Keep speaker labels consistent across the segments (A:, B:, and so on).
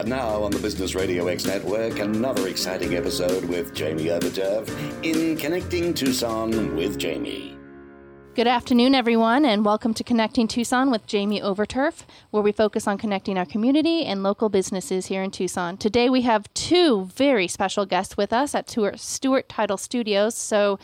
A: And now on the Business Radio X Network, another exciting episode with Jamie Overturf in Connecting Tucson with Jamie.
B: Good afternoon, everyone, and welcome to Connecting Tucson with Jamie Overturf, where we focus on connecting our community and local businesses here in Tucson. Today, we have two very special guests with us at Stewart Title Studios. So,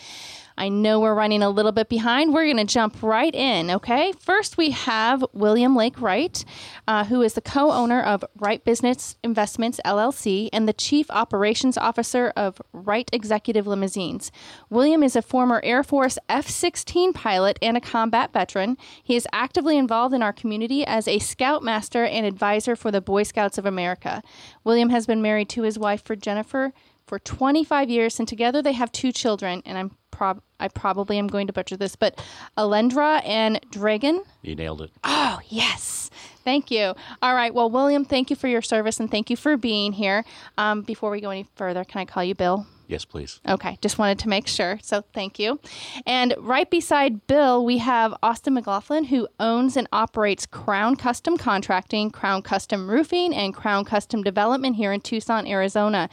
B: I know we're running a little bit behind. We're going to jump right in, okay? First, we have William Lake Wright, uh, who is the co owner of Wright Business Investments LLC and the Chief Operations Officer of Wright Executive Limousines. William is a former Air Force F 16 pilot and a combat veteran. He is actively involved in our community as a scoutmaster and advisor for the Boy Scouts of America. William has been married to his wife for Jennifer for 25 years, and together they have two children. And I'm prob I probably am going to butcher this, but Alendra and Dragon.
C: You nailed it.
B: Oh yes, thank you. All right, well, William, thank you for your service and thank you for being here. Um, before we go any further, can I call you Bill?
C: Yes, please.
B: Okay, just wanted to make sure. So thank you. And right beside Bill, we have Austin McLaughlin, who owns and operates Crown Custom Contracting, Crown Custom Roofing, and Crown Custom Development here in Tucson, Arizona.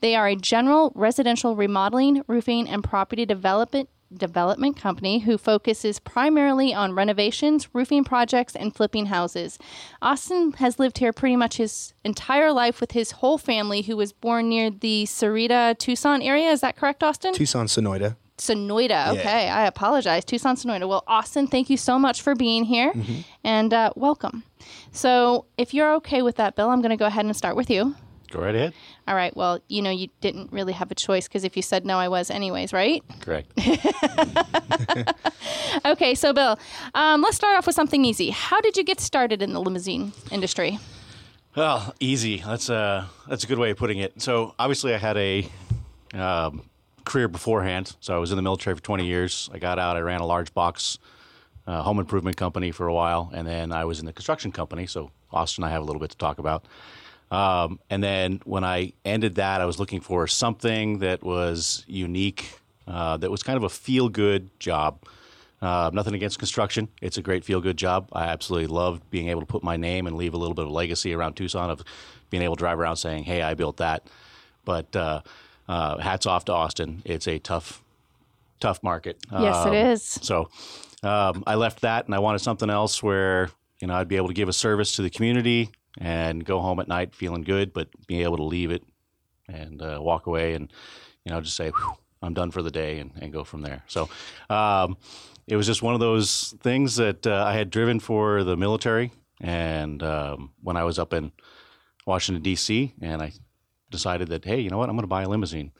B: They are a general residential remodeling, roofing, and property development development company who focuses primarily on renovations, roofing projects, and flipping houses. Austin has lived here pretty much his entire life with his whole family, who was born near the Sahuarita, Tucson area. Is that correct, Austin?
D: Tucson, Sonoita.
B: Sonoita. Okay, yeah. I apologize. Tucson, Sonoita. Well, Austin, thank you so much for being here mm-hmm. and uh, welcome. So, if you're okay with that, Bill, I'm going to go ahead and start with you.
C: Go right ahead.
B: All right. Well, you know, you didn't really have a choice because if you said no, I was anyways, right?
C: Correct.
B: okay. So, Bill, um, let's start off with something easy. How did you get started in the limousine industry?
C: Well, easy. That's a that's a good way of putting it. So, obviously, I had a um, career beforehand. So, I was in the military for 20 years. I got out. I ran a large box uh, home improvement company for a while, and then I was in the construction company. So, Austin, I have a little bit to talk about. Um, and then when I ended that, I was looking for something that was unique, uh, that was kind of a feel good job. Uh, nothing against construction. It's a great feel good job. I absolutely loved being able to put my name and leave a little bit of legacy around Tucson of being able to drive around saying, hey, I built that. But uh, uh hats off to Austin. It's a tough, tough market.
B: Yes, um, it is.
C: So um, I left that and I wanted something else where you know I'd be able to give a service to the community and go home at night feeling good, but being able to leave it and uh, walk away and you know just say I'm done for the day and, and go from there. So um, it was just one of those things that uh, I had driven for the military, and um, when I was up in Washington D.C. and I decided that hey, you know what, I'm going to buy a limousine,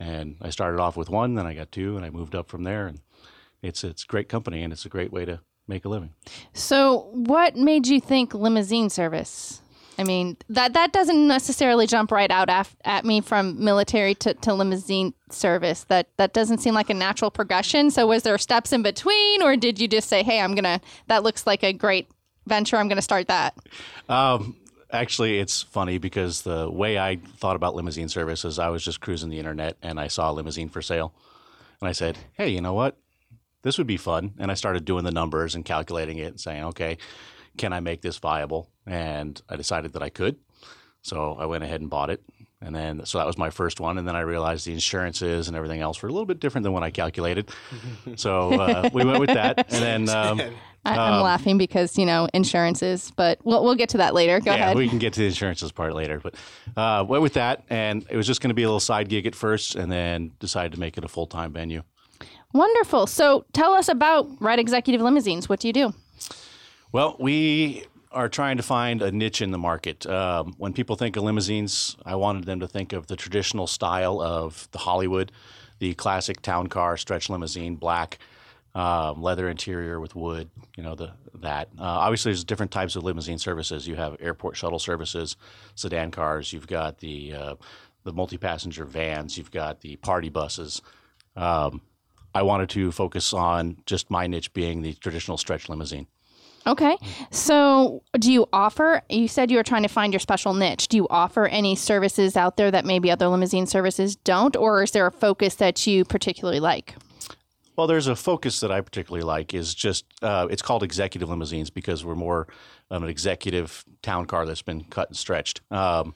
C: and I started off with one, then I got two, and I moved up from there, and it's it's great company and it's a great way to make a living.
B: So, what made you think limousine service? I mean, that that doesn't necessarily jump right out af- at me from military to, to limousine service. That that doesn't seem like a natural progression. So, was there steps in between, or did you just say, "Hey, I'm gonna. That looks like a great venture. I'm gonna start that."
C: Um, actually, it's funny because the way I thought about limousine service is I was just cruising the internet and I saw a limousine for sale, and I said, "Hey, you know what? This would be fun." And I started doing the numbers and calculating it and saying, "Okay." Can I make this viable? And I decided that I could. So I went ahead and bought it. And then, so that was my first one. And then I realized the insurances and everything else were a little bit different than what I calculated. so uh, we went with that. And then, um,
B: I, am um, laughing because, you know, insurances, but we'll, we'll get to that later. Go
C: yeah,
B: ahead.
C: we can get to the insurances part later. But uh, went with that. And it was just going to be a little side gig at first and then decided to make it a full time venue.
B: Wonderful. So tell us about Wright Executive Limousines. What do you do?
C: Well, we are trying to find a niche in the market. Um, when people think of limousines, I wanted them to think of the traditional style of the Hollywood, the classic town car, stretch limousine, black, um, leather interior with wood. You know the that. Uh, obviously, there's different types of limousine services. You have airport shuttle services, sedan cars. You've got the uh, the multi-passenger vans. You've got the party buses. Um, I wanted to focus on just my niche being the traditional stretch limousine.
B: Okay. So, do you offer, you said you were trying to find your special niche. Do you offer any services out there that maybe other limousine services don't, or is there a focus that you particularly like?
C: Well, there's a focus that I particularly like is just uh, it's called executive limousines because we're more of an executive town car that's been cut and stretched. Um,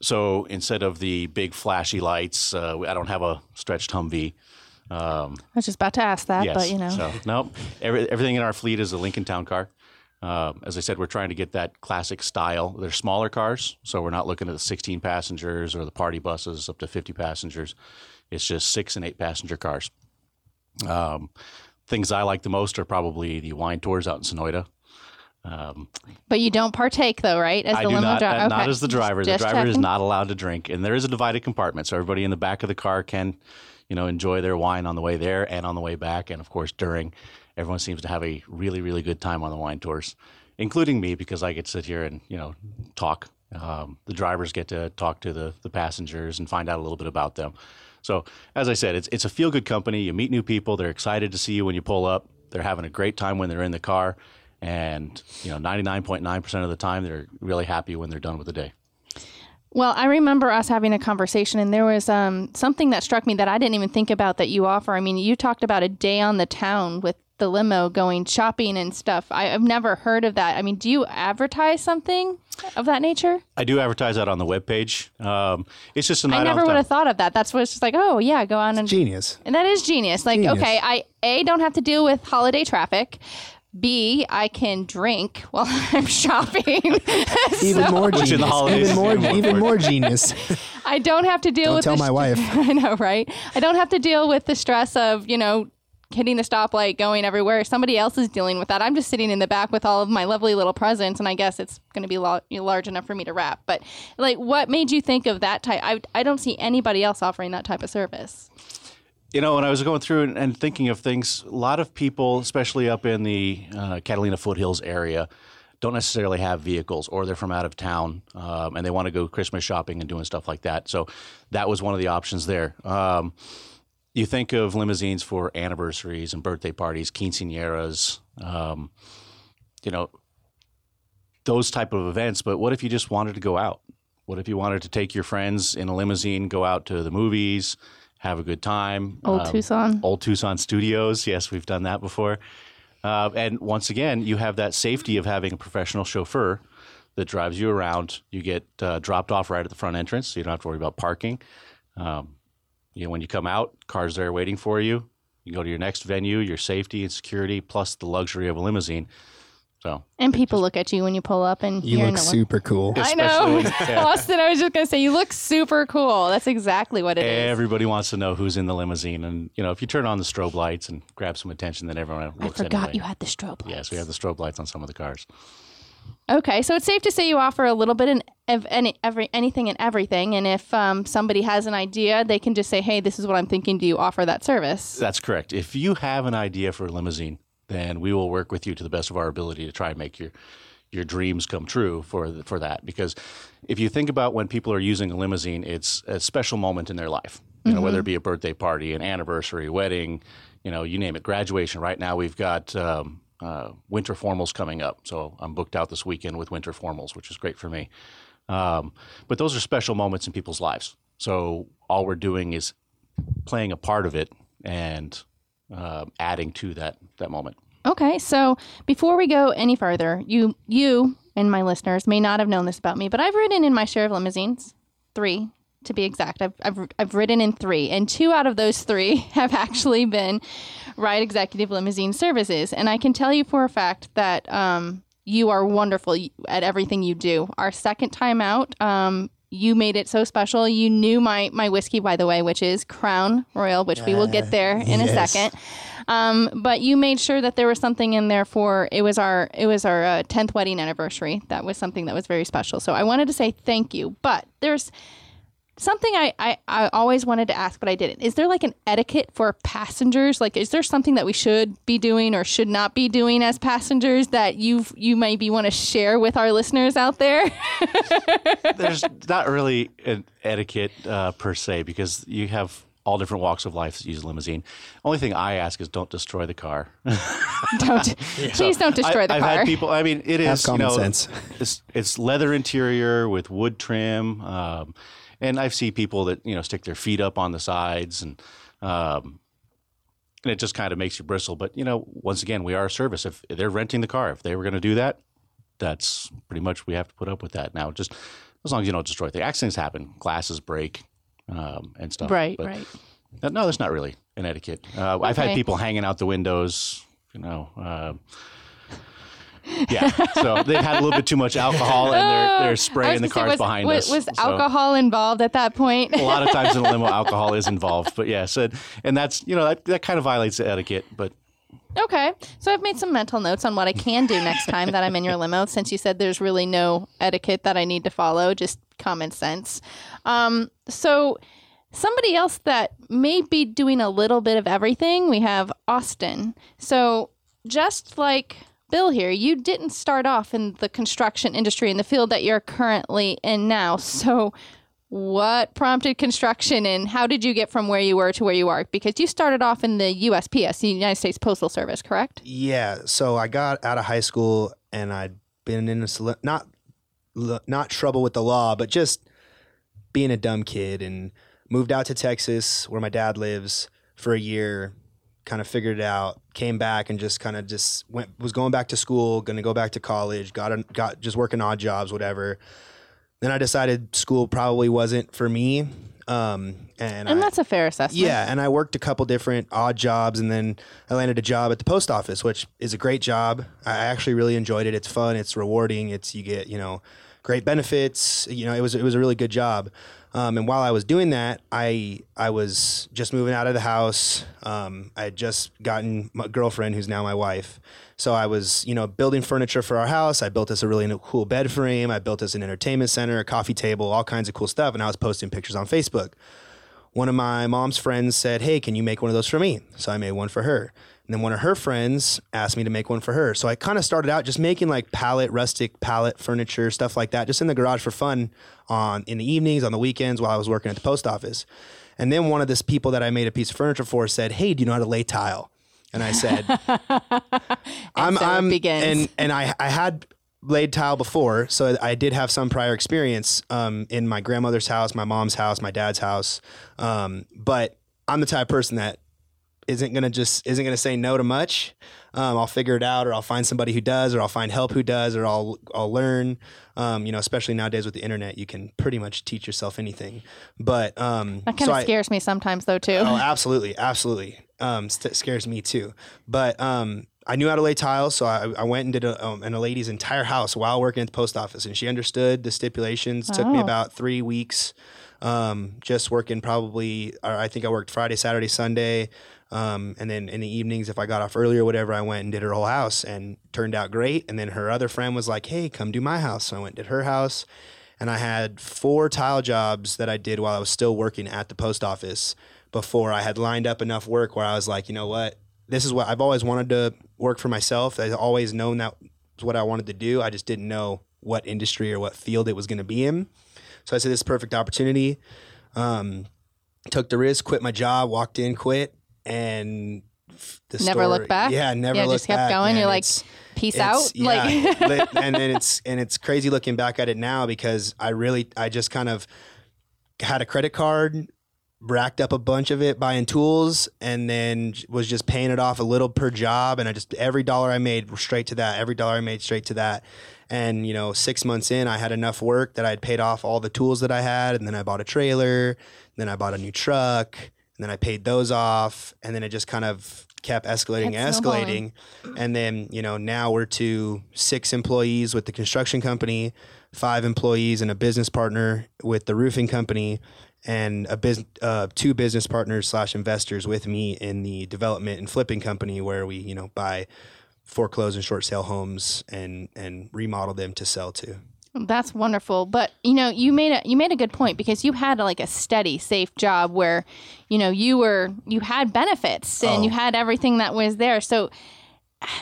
C: so instead of the big flashy lights, uh, I don't have a stretched Humvee.
B: I was just about to ask that,
C: Yes.
B: but you know.
C: So nope. Every, everything in our fleet is a Lincoln Town car. Uh, as I said, we're trying to get that classic style. They're smaller cars, so we're not looking at the 16 passengers or the party buses up to 50 passengers. It's just six and eight passenger cars. Um, things I like the most are probably the wine tours out in Sonoita.
B: But you don't partake though, right? As
C: I
B: the
C: do
B: limo
C: not,
B: driver.
C: uh, not as the driver.
B: Just
C: the driver is not allowed to drink, and there is a divided compartment, so everybody in the back of the car can, you know, enjoy their wine on the way there and on the way back, and of course during. Everyone seems to have a really, really good time on the wine tours, including me because I get to sit here and you know talk. Um, the drivers get to talk to the the passengers and find out a little bit about them. So as I said, it's it's a feel good company. You meet new people. They're excited to see you when you pull up. They're having a great time when they're in the car, and you know, ninety nine point nine percent of the time, they're really happy when they're done with the day.
B: Well, I remember us having a conversation, and there was um, something that struck me that I didn't even think about that you offer. I mean, you talked about a day on the town with the limo going shopping and stuff. I, I've never heard of that. I mean, do you advertise something of that nature?
C: I do advertise that on the webpage. Um, it's just a night
B: I never would have thought of that. That's what it's just like. Oh yeah, go on and
D: Genius.
B: And that is genius. Like,
D: Genius.
B: okay, I A don't have to deal with holiday traffic. B, I can drink while I'm shopping.
D: Even
B: So,
D: more
C: Which
D: genius.
C: in the
D: even more,
C: even more
D: more genius.
B: I don't have to deal
D: Don't
B: with
D: tell
B: the
D: my wife.
B: I know, right? I don't have to deal with the stress of, you know, hitting the stoplight, going everywhere. Somebody else is dealing with that. I'm just sitting in the back with all of my lovely little presents, and I guess it's going to be lo- large enough for me to wrap. But like, what made you think of that type? I, I don't see anybody else offering that type of service.
C: You know, when I was going through and, and thinking of things, a lot of people, especially up in the uh, Catalina foothills area, don't necessarily have vehicles or they're from out of town um, and they want to go Christmas shopping and doing stuff like that. So that was one of the options there. Um, you think of limousines for anniversaries and birthday parties, quinceañeras, um, you know, those type of events. But what if you just wanted to go out? What if you wanted to take your friends in a limousine, go out to the movies, have a good time?
B: Old
C: Um,
B: Tucson.
C: Old Tucson Studios. Yes, we've done that before. Uh, and once again, you have that safety of having a professional chauffeur that drives you around. You get uh, dropped off right at the front entrance, so you don't have to worry about parking. Um, you know, when you come out, cars there waiting for you. You go to your next venue, your safety and security, plus the luxury of a limousine. So
B: And people look at you when you pull up, and
D: You
B: you're
D: look
B: in the
D: super cool.
B: I know,
C: yeah.
B: Austin. I was just gonna say you look super cool. That's exactly what it is.
C: everybody wants to know who's in the limousine, and you know, if you turn on the strobe lights and grab some attention, then everyone
B: I forgot
C: anyway.
B: you had the strobe. lights.
C: Yes, we have the strobe lights on some of the cars.
B: Okay, so it's safe to say you offer a little bit of any every anything and everything, and if um, somebody has an idea, they can just say, "Hey, this is what I'm thinking. Do you offer that service?"
C: That's correct. If you have an idea for a limousine, then we will work with you to the best of our ability to try and make your your dreams come true for th- for that. Because if you think about when people are using a limousine, it's a special moment in their life. You know, whether it be a birthday party, an anniversary, wedding, you know, you name it, graduation. Right now, we've got um, uh, winter formals coming up, so I'm booked out this weekend with winter formals, which is great for me. Um, but those are special moments in people's lives. So all we're doing is playing a part of it and uh, adding to that that moment.
B: Okay, so before we go any further, you you and my listeners may not have known this about me, but I've ridden in my share of limousines, three to be exact. I've I've, I've ridden in three, and two out of those three have actually been Wright executive limousine services, and I can tell you for a fact that um, you are wonderful at everything you do. Our second time out. Um, you made it so special. You knew my my whiskey, by the way, which is Crown Royal, which we will get there in a second. Um, but you made sure that there was something in there for it was our it was our uh, tenth wedding anniversary. That was something that was very special. So I wanted to say thank you. But there's something I, I I always wanted to ask, but I didn't. Is there like an etiquette for passengers? Like, is there something that we should be doing or should not be doing as passengers that you you maybe want to share with our listeners out there?
C: There's not really an etiquette uh, per se because you have all different walks of life that use a limousine. Only thing I ask is don't destroy the car.
B: don't please don't destroy
C: I,
B: the
C: I've
B: car.
C: had people. I mean, it
D: Have
C: is you know,
D: sense.
C: It's, it's leather interior with wood trim, um, and I've seen people that you know stick their feet up on the sides, and um, and it just kind of makes you bristle. But you know, once again, we are a service. If they're renting the car, if they were going to do that, that's pretty much we have to put up with that now. Just as long as you don't destroy the accidents happen, glasses break, um, and stuff.
B: Right,
C: But
B: right.
C: No, that's not really an etiquette. Uh, I've had people hanging out the windows. You know. Uh, yeah, so they've had a little bit too much alcohol and they're, they're
B: I was
C: spraying the
B: gonna say,
C: cars
B: was,
C: behind
B: was,
C: us.
B: Was
C: So-
B: alcohol involved at that point?
C: a lot of times in a limo, alcohol is involved. But yeah, so and that's you know that, that kind of violates the etiquette. But
B: Okay. So I've made some mental notes on what I can do next time that I'm in your limo, since you said there's really no etiquette that I need to follow, just common sense. Um, so somebody else that may be doing a little bit of everything, we have Austin. So just like Bill here, you didn't start off in the construction industry in the field that you're currently in now. So what prompted construction and how did you get from where you were to where you are? Because you started off in the USPS, the United States Postal Service, correct?
D: Yeah. So I got out of high school and I'd been in a not not trouble with the law, but just being a dumb kid and moved out to Texas where my dad lives for a year. Kind of figured it out. Came back and just kind of just went was going back to school, going to go back to college. Got a, got just working odd jobs, whatever. Then I decided school probably wasn't for me. Um, and
B: And
D: I,
B: that's a fair assessment.
D: yeah, and I worked a couple different odd jobs, and then I landed a job at the post office, which is a great job. I actually really enjoyed it. It's fun. It's rewarding. It's you get you know great benefits. You know, it was it was a really good job. Um, and while I was doing that, I I was just moving out of the house. Um, I had just gotten my girlfriend, who's now my wife. So I was, you know, building furniture for our house. I built us a really cool bed frame. I built us an entertainment center, a coffee table, all kinds of cool stuff. And I was posting pictures on Facebook one of my mom's friends said, Hey, can you make one of those for me? So I made one for her. And then one of her friends asked me to make one for her. So I kind of started out just making like pallet, rustic pallet furniture, stuff like that, just in the garage for fun on in the evenings, on the weekends while I was working at the post office. And then one of this people that I made a piece of furniture for said, Hey, do you know how to lay tile? And I said, I'm,
B: so
D: I'm, and, and I, I had laid tile before, so I did have some prior experience um, in my grandmother's house, my mom's house, my dad's house. Um, but I'm the type of person that isn't gonna just isn't gonna say no to much. Um, I'll figure it out, or I'll find somebody who does, or I'll find help who does, or I'll I'll learn. Um, you know, especially nowadays with the internet, you can pretty much teach yourself anything. But um,
B: That kind
D: so
B: of
D: I-
B: scares me sometimes, though, too.
D: Oh, absolutely, absolutely. Um, st- scares me too. But um, I knew how to lay tiles, so I, I went and did a, um, in a lady's entire house while working at the post office, and she understood the stipulations. Took me
B: Oh.
D: about three weeks, um, just working probably. Or I think I worked Friday, Saturday, Sunday, um, and then in the evenings, if I got off early or whatever, I went and did her whole house, and turned out great. And then her other friend was like, "Hey, come do my house," so I went did her house. And I had four tile jobs that I did while I was still working at the post office before I had lined up enough work where I was like, you know what? This is what I've always wanted to work for myself. I've always known that was what I wanted to do. I just didn't know what industry or what field it was going to be in. So I said, this perfect opportunity. Um, took the risk, quit my job, walked in, quit, and the
B: Never
D: store-
B: looked back?
D: Yeah, never
B: Yeah,
D: looked
B: just kept
D: back,
B: going.
D: man.
B: You're like,
D: It's-
B: Peace
D: it's-
B: out.
D: Yeah,
B: Like,
D: and then it's and it's crazy looking back at it now because I really I just kind of had a credit card, racked up a bunch of it buying tools, and then was just paying it off a little per job, and I just every dollar I made straight to that, every dollar I made straight to that. And you know, six months in, I had enough work that I'd paid off all the tools that I had, and then I bought a trailer, then I bought a new truck, and then I paid those off, and then it just kind of kept escalating, and escalating. And then, you know, now we're to six employees with the construction company, five employees and a business partner with the roofing company, and a business, uh, two business partners slash investors with me in the development and flipping company where we, you know, buy foreclosed and short sale homes and and remodel them to sell to.
B: That's wonderful. But you know, you made a you made a good point because you had like a steady, safe job where, you know, you were you had benefits and
D: Oh.
B: you had everything that was there. So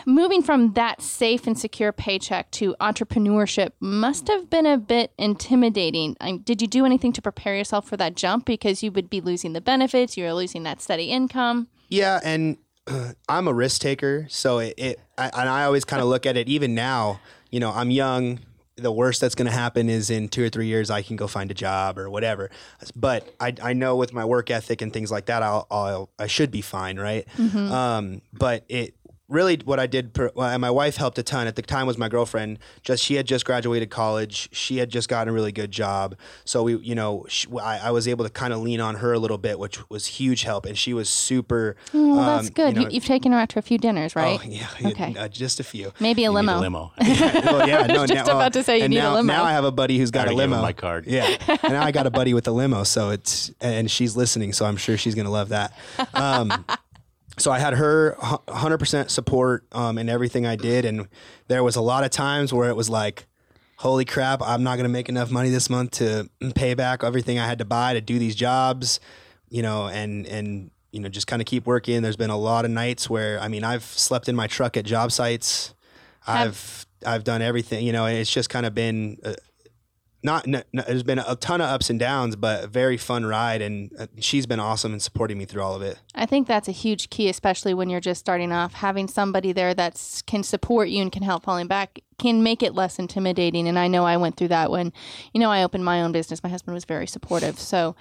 B: moving from that safe and secure paycheck to entrepreneurship must have been a bit intimidating. I, did you do anything to prepare yourself for that jump because you would be losing the benefits, you were losing that steady income?
D: Yeah, and uh, I'm a risk taker, so it, it I, and I always kind of look at it. Even now, you know, I'm young. The worst that's going to happen is in two or three years I can go find a job or whatever. But I, I know with my work ethic and things like that, I'll, I'll I should be fine, right? Um, but it really what I did, per, and my wife helped a ton. At the time was my girlfriend. Just she had just graduated college. She had just gotten a really good job. So we, you know, sh I, I was able to kind of lean on her a little bit, which was huge help. And she was super.
B: Oh, well, that's
D: um,
B: good.
D: You
B: You
D: know,
B: have taken her out to a few dinners, right?
D: Oh yeah, yeah,
B: Okay.
D: uh, just a few.
B: Maybe a
C: You need
B: limo.
C: a limo.
D: well, yeah, no,
B: Just
D: now,
B: about to say you
D: and
B: need a limo.
D: Now I have a buddy who's got a
C: already gave him
D: limo.
C: my card.
D: Yeah, and now I got a buddy with a limo, so it's and she's listening, so I'm sure she's gonna love that. Um, so I had her 100% support um, in everything I did, and there was a lot of times where it was like, "Holy crap, I'm not gonna make enough money this month to pay back everything I had to buy to do these jobs," you know, and and you know just kind of keep working. There's been a lot of nights where I mean I've slept in my truck at job sites. I've I've done everything, you know, and it's just kind of been uh, not, n- n- there's been a ton of ups and downs, but a very fun ride, and uh, she's been awesome in supporting me through all of it.
B: I think that's a huge key, especially when you're just starting off. Having somebody there that can support you and can help falling back can make it less intimidating. And I know I went through that when, you know, I opened my own business. My husband was very supportive. So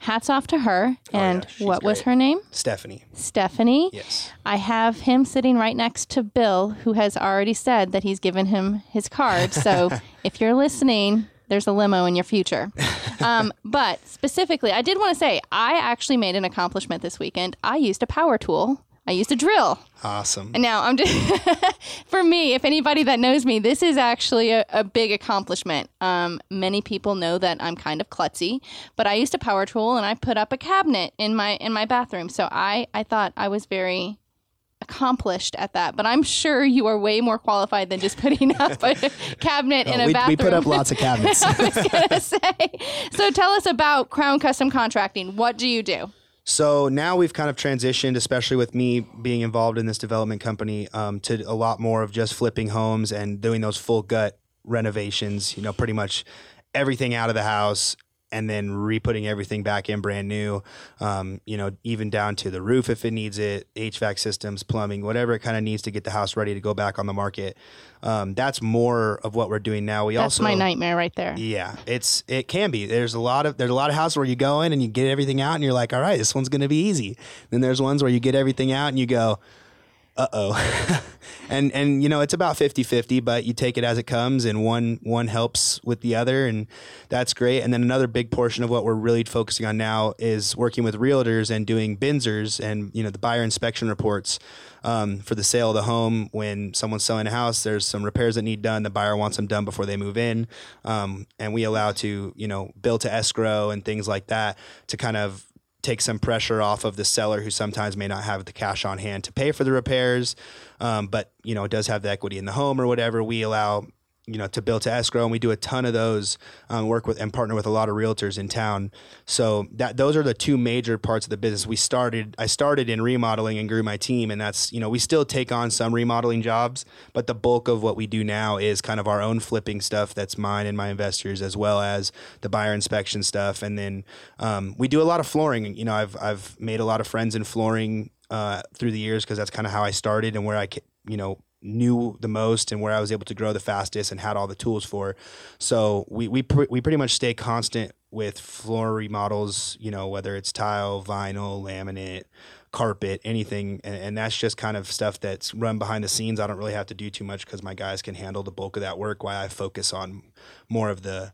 B: hats off to her. And
D: Oh, she's
B: what was her name?
D: Stephanie,
B: Stephanie.
D: yes,
B: I have him sitting right next to Bill, who has already said that he's given him his card. So if you're listening, there's a limo in your future. Um, but specifically, I did want to say I actually made an accomplishment this weekend. I used a power tool. I used a drill.
D: awesome.
B: And now I'm just for me. If anybody that knows me, this is actually a, a big accomplishment. Um, many people know that I'm kind of klutzy, but I used a power tool and I put up a cabinet in my in my bathroom. So I I thought I was very accomplished at that. But I'm sure you are way more qualified than just putting up a cabinet in a
D: we,
B: bathroom.
D: we put up lots of cabinets.
B: I was gonna say. So tell us about Crown Custom Contracting. What do you do?
D: So now we've kind of transitioned, especially with me being involved in this development company, um, to a lot more of just flipping homes and doing those full gut renovations. You know, pretty much everything out of the house and then re-putting everything back in brand new. Um, you know, even down to the roof if it needs it, HVAC systems, plumbing, whatever it kind of needs to get the house ready to go back on the market. Um, that's more of what we're doing now. We also
B: That's
D: also
B: my nightmare right there.
D: yeah, it's it can be. There's a lot of there's a lot of houses where you go in and you get everything out and you're like, all right, this one's gonna be easy. Then there's ones where you get everything out and you go, uh oh, and and you know it's about 50-50, but you take it as it comes and one one helps with the other and that's great. And then another big portion of what we're really focusing on now is working with realtors and doing BINSRs and you know the buyer inspection reports um, for the sale of the home. When someone's selling a house, there's some repairs that need done. The buyer wants them done before they move in, um, and we allow to you know bill to escrow and things like that to kind of take some pressure off of the seller who sometimes may not have the cash on hand to pay for the repairs, um, but you know does have the equity in the home or whatever. We allow you know to build to escrow, and we do a ton of those. Um, work with and partner with a lot of realtors in town. So that those are the two major parts of the business. We started. I started in remodeling and grew my team, and that's you know we still take on some remodeling jobs, but the bulk of what we do now is kind of our own flipping stuff. That's mine and my investors, as well as the buyer inspection stuff, and then um, we do a lot of flooring. You know, I've I've made a lot of friends in flooring uh, through the years because that's kind of how I started and where I you know knew the most and where I was able to grow the fastest and had all the tools for. So we we pr- we pretty much stay constant with floor remodels. You know, whether it's tile, vinyl, laminate, carpet, anything, and, and that's just kind of stuff that's run behind the scenes. I don't really have to do too much because my guys can handle the bulk of that work. While I focus on more of the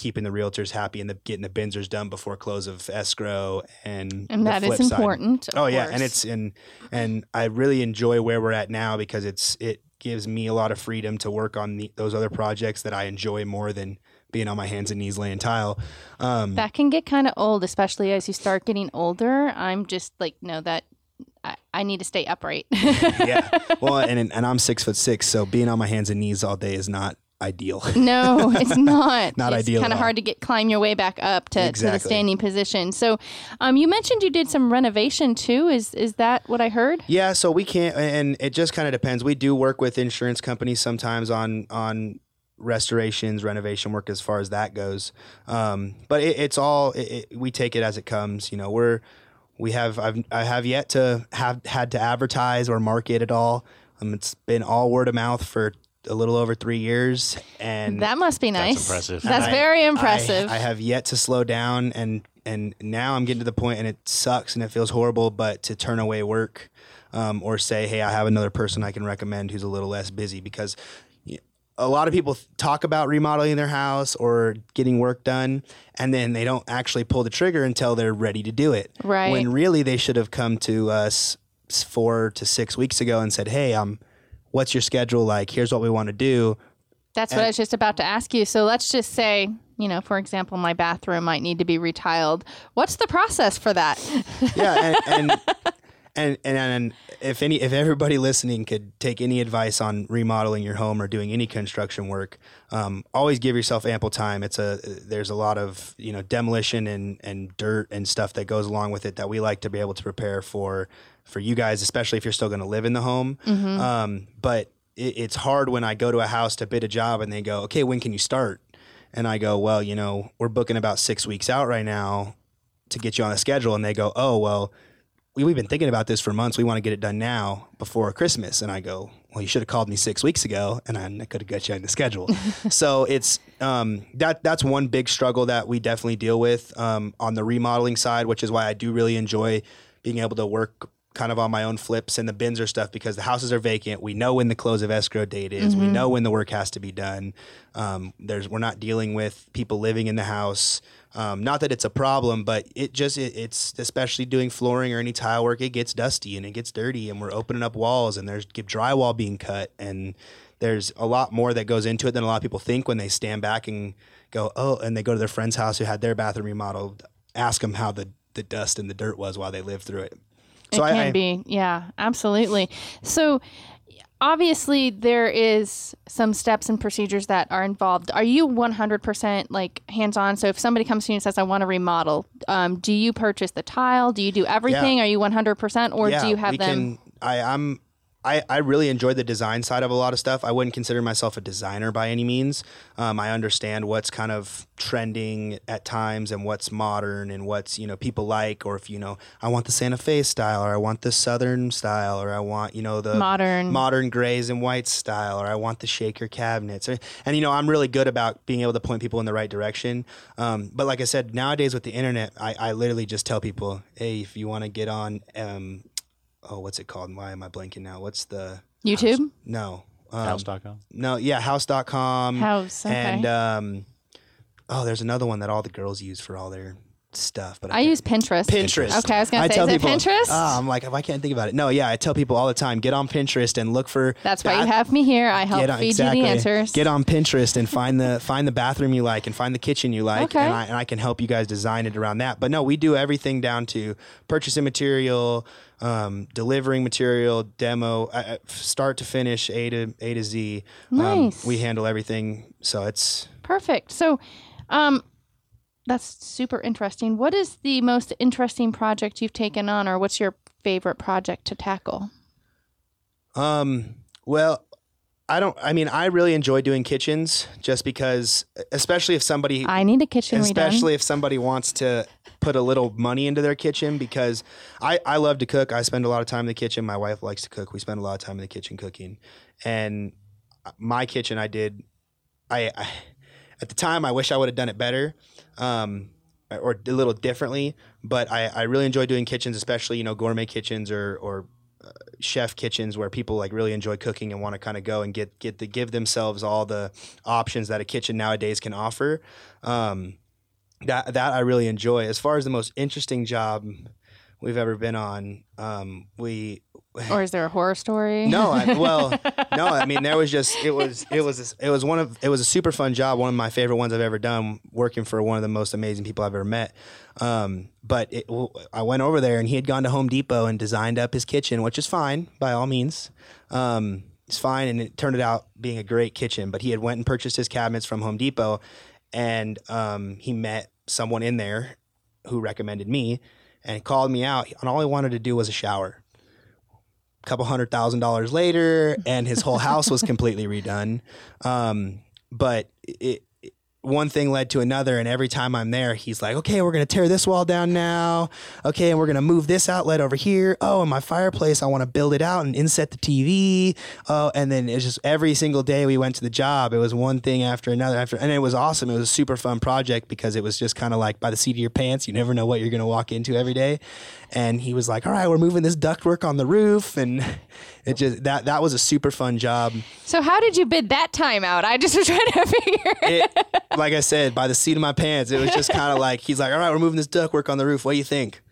D: keeping the realtors happy and the getting the BINSRs done before close of escrow and
B: And that is important.
D: Oh yeah, and it's and and I really enjoy where we're at now because it's it gives me a lot of freedom to work on the, those other projects that I enjoy more than being on my hands and knees laying tile. Um,
B: that can get kind of old, especially as you start getting older. I'm just like, no, that I, I need to stay upright.
D: yeah, well, and and I'm six foot six, so being on my hands and knees all day is not ideal.
B: no, it's not.
D: Not
B: it's
D: ideal
B: kind of hard to get climb your way back up to, to the standing position. So, um, you mentioned you did some renovation too. Is is that what I heard?
D: Yeah, so we can't, and it just kind of depends. We do work with insurance companies sometimes on on restorations, renovation work as far as that goes. Um, but it, it's all it, it, we take it as it comes. You know, we're we have I've I have yet to have had to advertise or market at all. Um, it's been all word of mouth for a little over three years, and
B: That must be nice.
C: That's impressive.
B: That's
D: I-
B: very
D: I-
B: impressive.
D: I, have yet to slow down, and and now I'm getting to the point, and it sucks and it feels horrible, but to turn away work, um, or say, hey, I have another person I can recommend who's a little less busy because. a lot of people talk about remodeling their house or getting work done, and then they don't actually pull the trigger until they're ready to do it.
B: Right.
D: When really they should have come to us four to six weeks ago and said, "Hey, um, what's your schedule like? Here's what we want to do."
B: That's what I was just about to ask you. So let's just say, you know, for example, my bathroom might need to be retiled. What's the process for that?
D: yeah and and, and and and if any if everybody listening could take any advice on remodeling your home or doing any construction work um, always give yourself ample time it's a there's a lot of you know demolition and and dirt and stuff that goes along with it that we like to be able to prepare for for you guys especially if you're still going to live in the home. Um, but it, it's hard when i go to a house to bid a job and they go okay when can you start? And i go well you know we're booking about six weeks out right now to get you on a schedule. And they go oh well we, we've been thinking about this for months. We want to get it done now before christmas. And i go well you should have called me six weeks ago and i could have got you on the schedule. So it's um, that that's one big struggle that we definitely deal with um, on the remodeling side which is why i do really enjoy being able to work kind of on my own flips and the BINSR stuff because the houses are vacant. We know when the close of escrow date is. We know when the work has to be done. Um, there's we're not dealing with people living in the house. Um, not that it's a problem, but it just it, it's especially doing flooring or any tile work. It gets dusty and it gets dirty, and we're opening up walls and there's drywall being cut and there's a lot more that goes into it than a lot of people think when they stand back and go oh and they go to their friend's house who had their bathroom remodeled ask them how the the dust and the dirt was while they lived through it
B: it can be. Yeah, absolutely. So obviously there is some steps and procedures that are involved. Are you 100% like hands-on? So if somebody comes to you and says I want to remodel, um, do you purchase the tile? Do you do everything? Are you 100% or do you have them
D: Can, I, I'm. I, I really enjoy the design side of a lot of stuff. I wouldn't consider myself a designer by any means. Um, I understand what's kind of trending at times and what's modern and what's you know people like, or if you know I want the Santa Fe style, or I want the Southern style, or I want you know the
B: Modern.
D: modern grays and whites style, or I want the shaker cabinets. Or, and you know I'm really good about being able to point people in the right direction. Um, but like I said, nowadays with the internet, I, I literally just tell people, hey, if you want to get on um, oh, what's it called? Why am I blanking now? What's the
B: YouTube?
D: no? Um,
C: Houzz.com.
D: No, yeah, Houzz.com.
B: House, okay.
D: And um, oh, there's another one that all the girls use for all their stuff. But
B: I use Pinterest.
D: Pinterest.
B: Okay, I was going to say,
D: tell
B: is
D: people,
B: Pinterest?
D: Ah, I'm like, if I can't think about it. No, yeah, I tell people all the time, get on Pinterest and look for.
B: That's why you have me here. I help
D: on,
B: feed
D: exactly.
B: you the answers.
D: Get on Pinterest and find the find the bathroom you like and find the kitchen you like,
B: Okay.
D: and, I, and I can help you guys design it around that. But no, we do everything down to purchasing material, um, delivering material, demo, uh, uh, start to finish, A to A to Z.
B: Nice.
D: Um, we handle everything, so it's
B: Perfect. So, um, that's super interesting. What is the most interesting project you've taken on, or what's your favorite project to tackle?
D: Um, well, I don't. I mean, I really enjoy doing kitchens, just because, especially if somebody,
B: I need a kitchen redone.
D: especially if somebody wants to put a little money into their kitchen, because I I love to cook. I spend a lot of time in the kitchen. My wife likes to cook. We spend a lot of time in the kitchen cooking, and my kitchen, I did. I, I at the time, I wish I would have done it better. Um, or a little differently, but I, I really enjoy doing kitchens, especially you know gourmet kitchens or or chef kitchens where people like really enjoy cooking and want to kind of go and get get to give themselves all the options that a kitchen nowadays can offer. Um, that that I really enjoy. As far as the most interesting job we've ever been on, um, we
B: or is there a horror story?
D: no, I, well, no. I mean, there was just it was it was it was one of it was a super fun job. One of my favorite ones I've ever done, working for one of the most amazing people I've ever met. Um, but it, I went over there and he had gone to Home Depot and designed up his kitchen, which is fine by all means. Um, it's fine, and it turned out being a great kitchen. But he had went and purchased his cabinets from Home Depot, and um, he met someone in there who recommended me and called me out. And all he wanted to do was a shower couple hundred thousand dollars later, and his whole house was completely redone. Um, but it, one thing led to another and every time i'm there he's like okay we're going to tear this wall down now. Okay and we're going to move this outlet over here. Oh and my fireplace i want to build it out and inset the tv oh and then it's just every single day we went to the job it was one thing after another after and it was awesome. It was a super fun project because it was just kind of like by the seat of your pants you never know what you're going to walk into every day. And he was like all right we're moving this ductwork on the roof and it just that that was a super fun job.
B: So how did you bid that time out? I just was trying to figure.
D: it, like I said, by the seat of my pants, it was just kind of like he's like, "All right, we're moving this ductwork on the roof. What do you think?"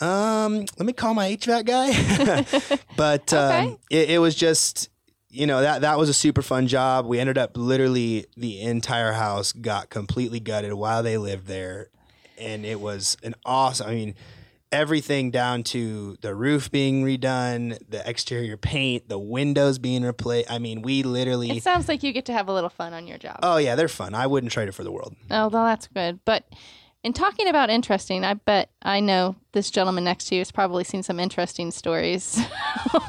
D: Um, let me call my HVAC guy. but um, it, it was just, you know, that that was a super fun job. We ended up literally the entire house got completely gutted while they lived there, and it was an awesome. I mean. Everything down to the roof being redone, the exterior paint, the windows being replaced. I mean, we literally.
B: It sounds like you get to have a little fun on your job.
D: Oh yeah, they're fun. I wouldn't trade it for the world.
B: Oh, well, that's good. But in talking about interesting, I bet I know this gentleman next to you has probably seen some interesting stories.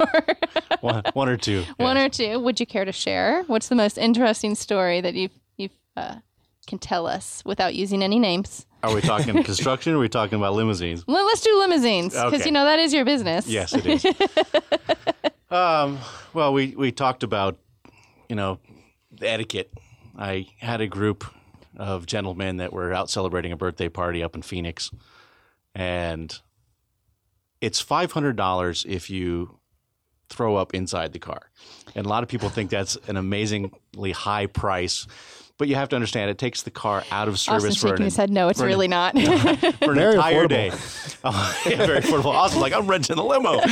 C: one, one or two.
B: One
C: yes.
B: or two. Would you care to share? What's the most interesting story that you've you've uh, can tell us without using any names?
C: Are we talking construction or are we talking about limousines?
B: Well, let's do limousines because
C: Okay.
B: you know that is your business.
C: Yes, it is. um, well, we, we talked about, you know, the etiquette. I had a group of gentlemen that were out celebrating a birthday party up in Phoenix, and it's five hundred dollars if you throw up inside the car, and a lot of people think that's an amazingly high price. But you have to understand, it takes the car out of service
B: Austin's
C: for
B: shaking
C: an,
B: his head. No, it's
C: for an-
B: really not.
C: for an
D: Very
C: entire
D: affordable.
C: day. Oh, yeah, very affordable. Austin's like, I'm renting a limo.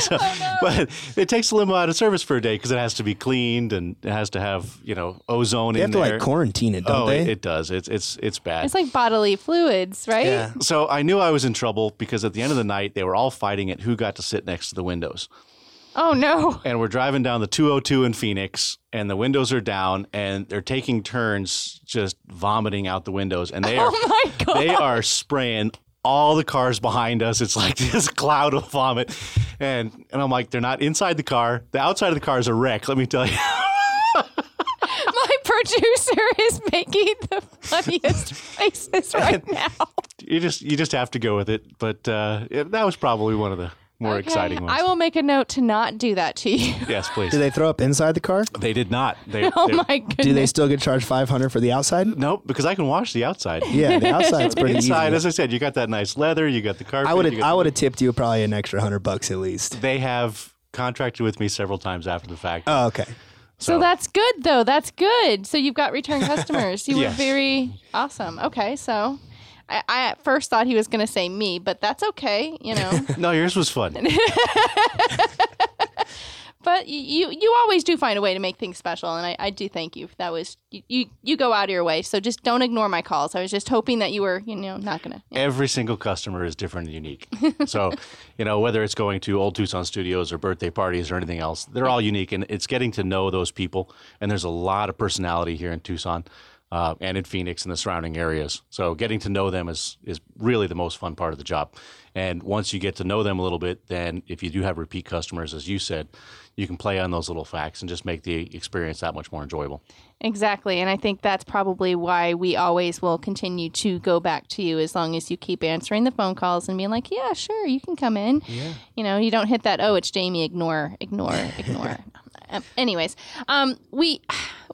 C: So- oh, But it takes the limo out of service for a day because it has to be cleaned and it has to have, you know, ozone
D: They
C: in
D: have to
C: there.
D: like quarantine it, don't
C: oh,
D: they?
C: it, it does. It's it's it's bad.
B: it's like bodily fluids, right?
D: yeah.
C: so I knew I was in trouble because at the end of the night they were all fighting at who got to sit next to the windows.
B: Oh no.
C: And we're driving down the 202 in Phoenix, and the windows are down, and they're taking turns just vomiting out the windows, and they are
B: Oh my god.
C: they are spraying all the cars behind us. It's like this cloud of vomit, and and I'm like, they're not inside the car. The outside of the car is a wreck. Let me tell you.
B: My producer is making the funniest faces right now.
C: you just you just have to go with it. But uh, it, that was probably one of the more
B: Okay,
C: exciting ones.
B: I will make a note to not do that to you.
C: Yes, please.
D: Do they throw up inside the car?
C: They did not. They,
B: Oh
C: they-
B: my goodness.
D: Do they still get charged 500 for the outside?
C: Nope, because I can wash the outside.
D: Yeah, the outside's pretty
C: Inside,
D: easy.
C: as I said, you got that nice leather. You got the carpet.
D: I would have I would have tipped you probably an extra 100 bucks at least.
C: They have contracted with me several times after the fact.
D: Oh, okay.
B: So that's good though. That's good. So you've got return customers. You
C: Yes.
B: were very awesome. Okay, so I, I at first thought he was going to say me, but that's okay. You know,
C: no, yours was fun.
B: but you you always do find a way to make things special, and I, I do thank you. That was you, you you go out of your way. So just don't ignore my calls. I was just hoping that you were you know not gonna.
C: Every single customer is different and unique. So, you know, whether it's going to Old Tucson Studios or birthday parties or anything else, they're all unique, and it's getting to know those people. And there's a lot of personality here in Tucson. Uh, and in Phoenix and the surrounding areas, so getting to know them is is really the most fun part of the job. And once you get to know them a little bit, then if you do have repeat customers, as you said, you can play on those little facts and just make the experience that much more enjoyable.
B: Exactly. And I think that's probably why we always will continue to go back to you as long as you keep answering the phone calls and being like, yeah, sure, you can come in. Yeah. You know, you don't hit that, oh, it's Jamie, ignore, ignore, ignore. um, anyways, um, we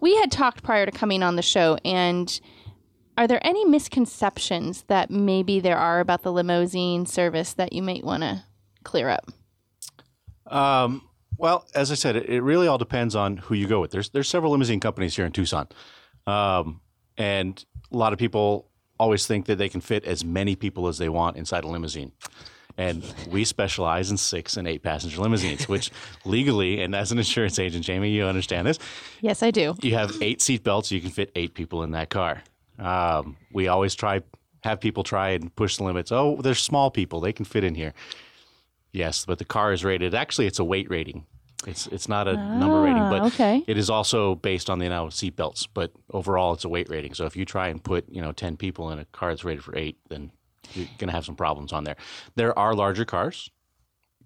B: we had talked prior to coming on the show and are there any misconceptions that maybe there are about the limousine service that you might want to clear up?
C: Um, well, as I said, it, it really all depends on who you go with. There's there's several limousine companies here in Tucson, um, and a lot of people always think that they can fit as many people as they want inside a limousine. And we specialize in six and eight passenger limousines, which legally, and as an insurance agent, Jamie, you understand this.
B: Yes, I do.
C: You have eight seat belts, you can fit eight people in that car. Um, we always try have people try and push the limits. Oh, they're small people; they can fit in here. Yes, but the car is rated. Actually, it's a weight rating. It's it's not a number rating,
B: Ah,
C: but
B: okay.
C: it is also based on the amount of seat belts. But overall, it's a weight rating. So if you try and put you know ten people in a car that's rated for eight, then you're going to have some problems on there. There are larger cars.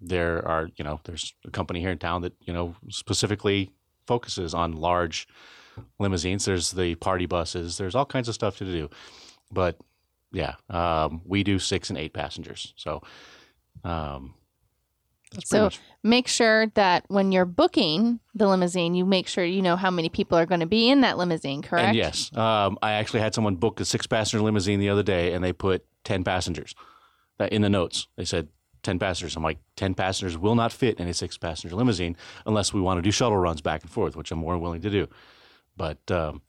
C: There are you know there's a company here in town that you know specifically focuses on large limousines. There's the party buses. There's all kinds of stuff to do. But yeah, um, we do six and eight passengers. So um,
B: So
C: much.
B: make sure that when you're booking the limousine, you make sure you know how many people are going to be in that limousine, correct?
C: And yes, um, I actually had someone book a six passenger limousine the other day, and they put ten passengers uh, in the notes. They said ten passengers. I'm like, ten passengers will not fit in a six passenger limousine unless we want to do shuttle runs back and forth, which I'm more willing to do. But um,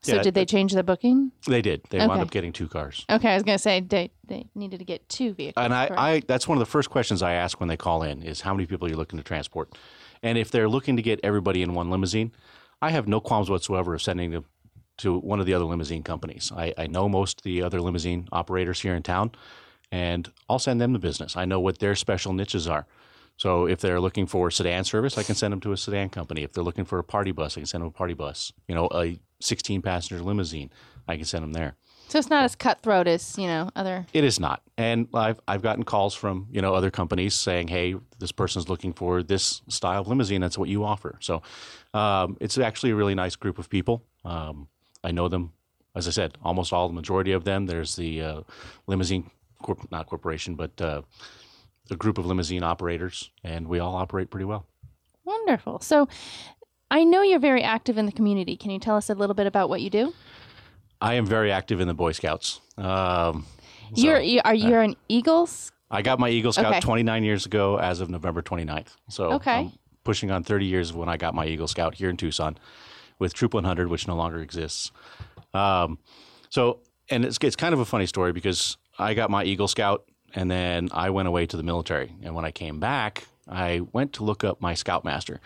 B: So
C: yeah,
B: did they change the booking?
C: They did. They wound up getting two cars.
B: Okay, I was going to say they, they needed to get two vehicles.
C: And I,
B: correct?
C: I, that's one of the first questions I ask when they call in is how many people are you're looking to transport. And if they're looking to get everybody in one limousine, I have no qualms whatsoever of sending them to one of the other limousine companies. I, I know most of the other limousine operators here in town, and I'll send them the business. I know what their special niches are. So if they're looking for sedan service, I can send them to a sedan company. If they're looking for a party bus, I can send them a party bus. You know, a 16 passenger limousine, I can send them there.
B: so it's not as cutthroat as, you know, other.
C: It is not, and I've I've gotten calls from you know other companies saying, "Hey, this person's looking for this style of limousine. That's what you offer." So, um, it's actually a really nice group of people. Um, I know them, as I said, almost all the majority of them. There's the uh, limousine, corp- not corporation, but uh, a group of limousine operators, and we all operate pretty well.
B: Wonderful. So I know you're very active in the community. Can you tell us a little bit about what you do?
C: I am very active in the Boy Scouts. Um, so-
B: you're you, are you're an Eagles?
C: I got my Eagle Scout
B: Okay.
C: 29 years ago as of November 29th. So
B: Okay.
C: I'm pushing on 30 years when I got my Eagle Scout here in Tucson with Troop 100, which no longer exists. Um, so, and it's, it's kind of a funny story because I got my Eagle Scout and then I went away to the military. And when I came back, I went to look up my Scoutmaster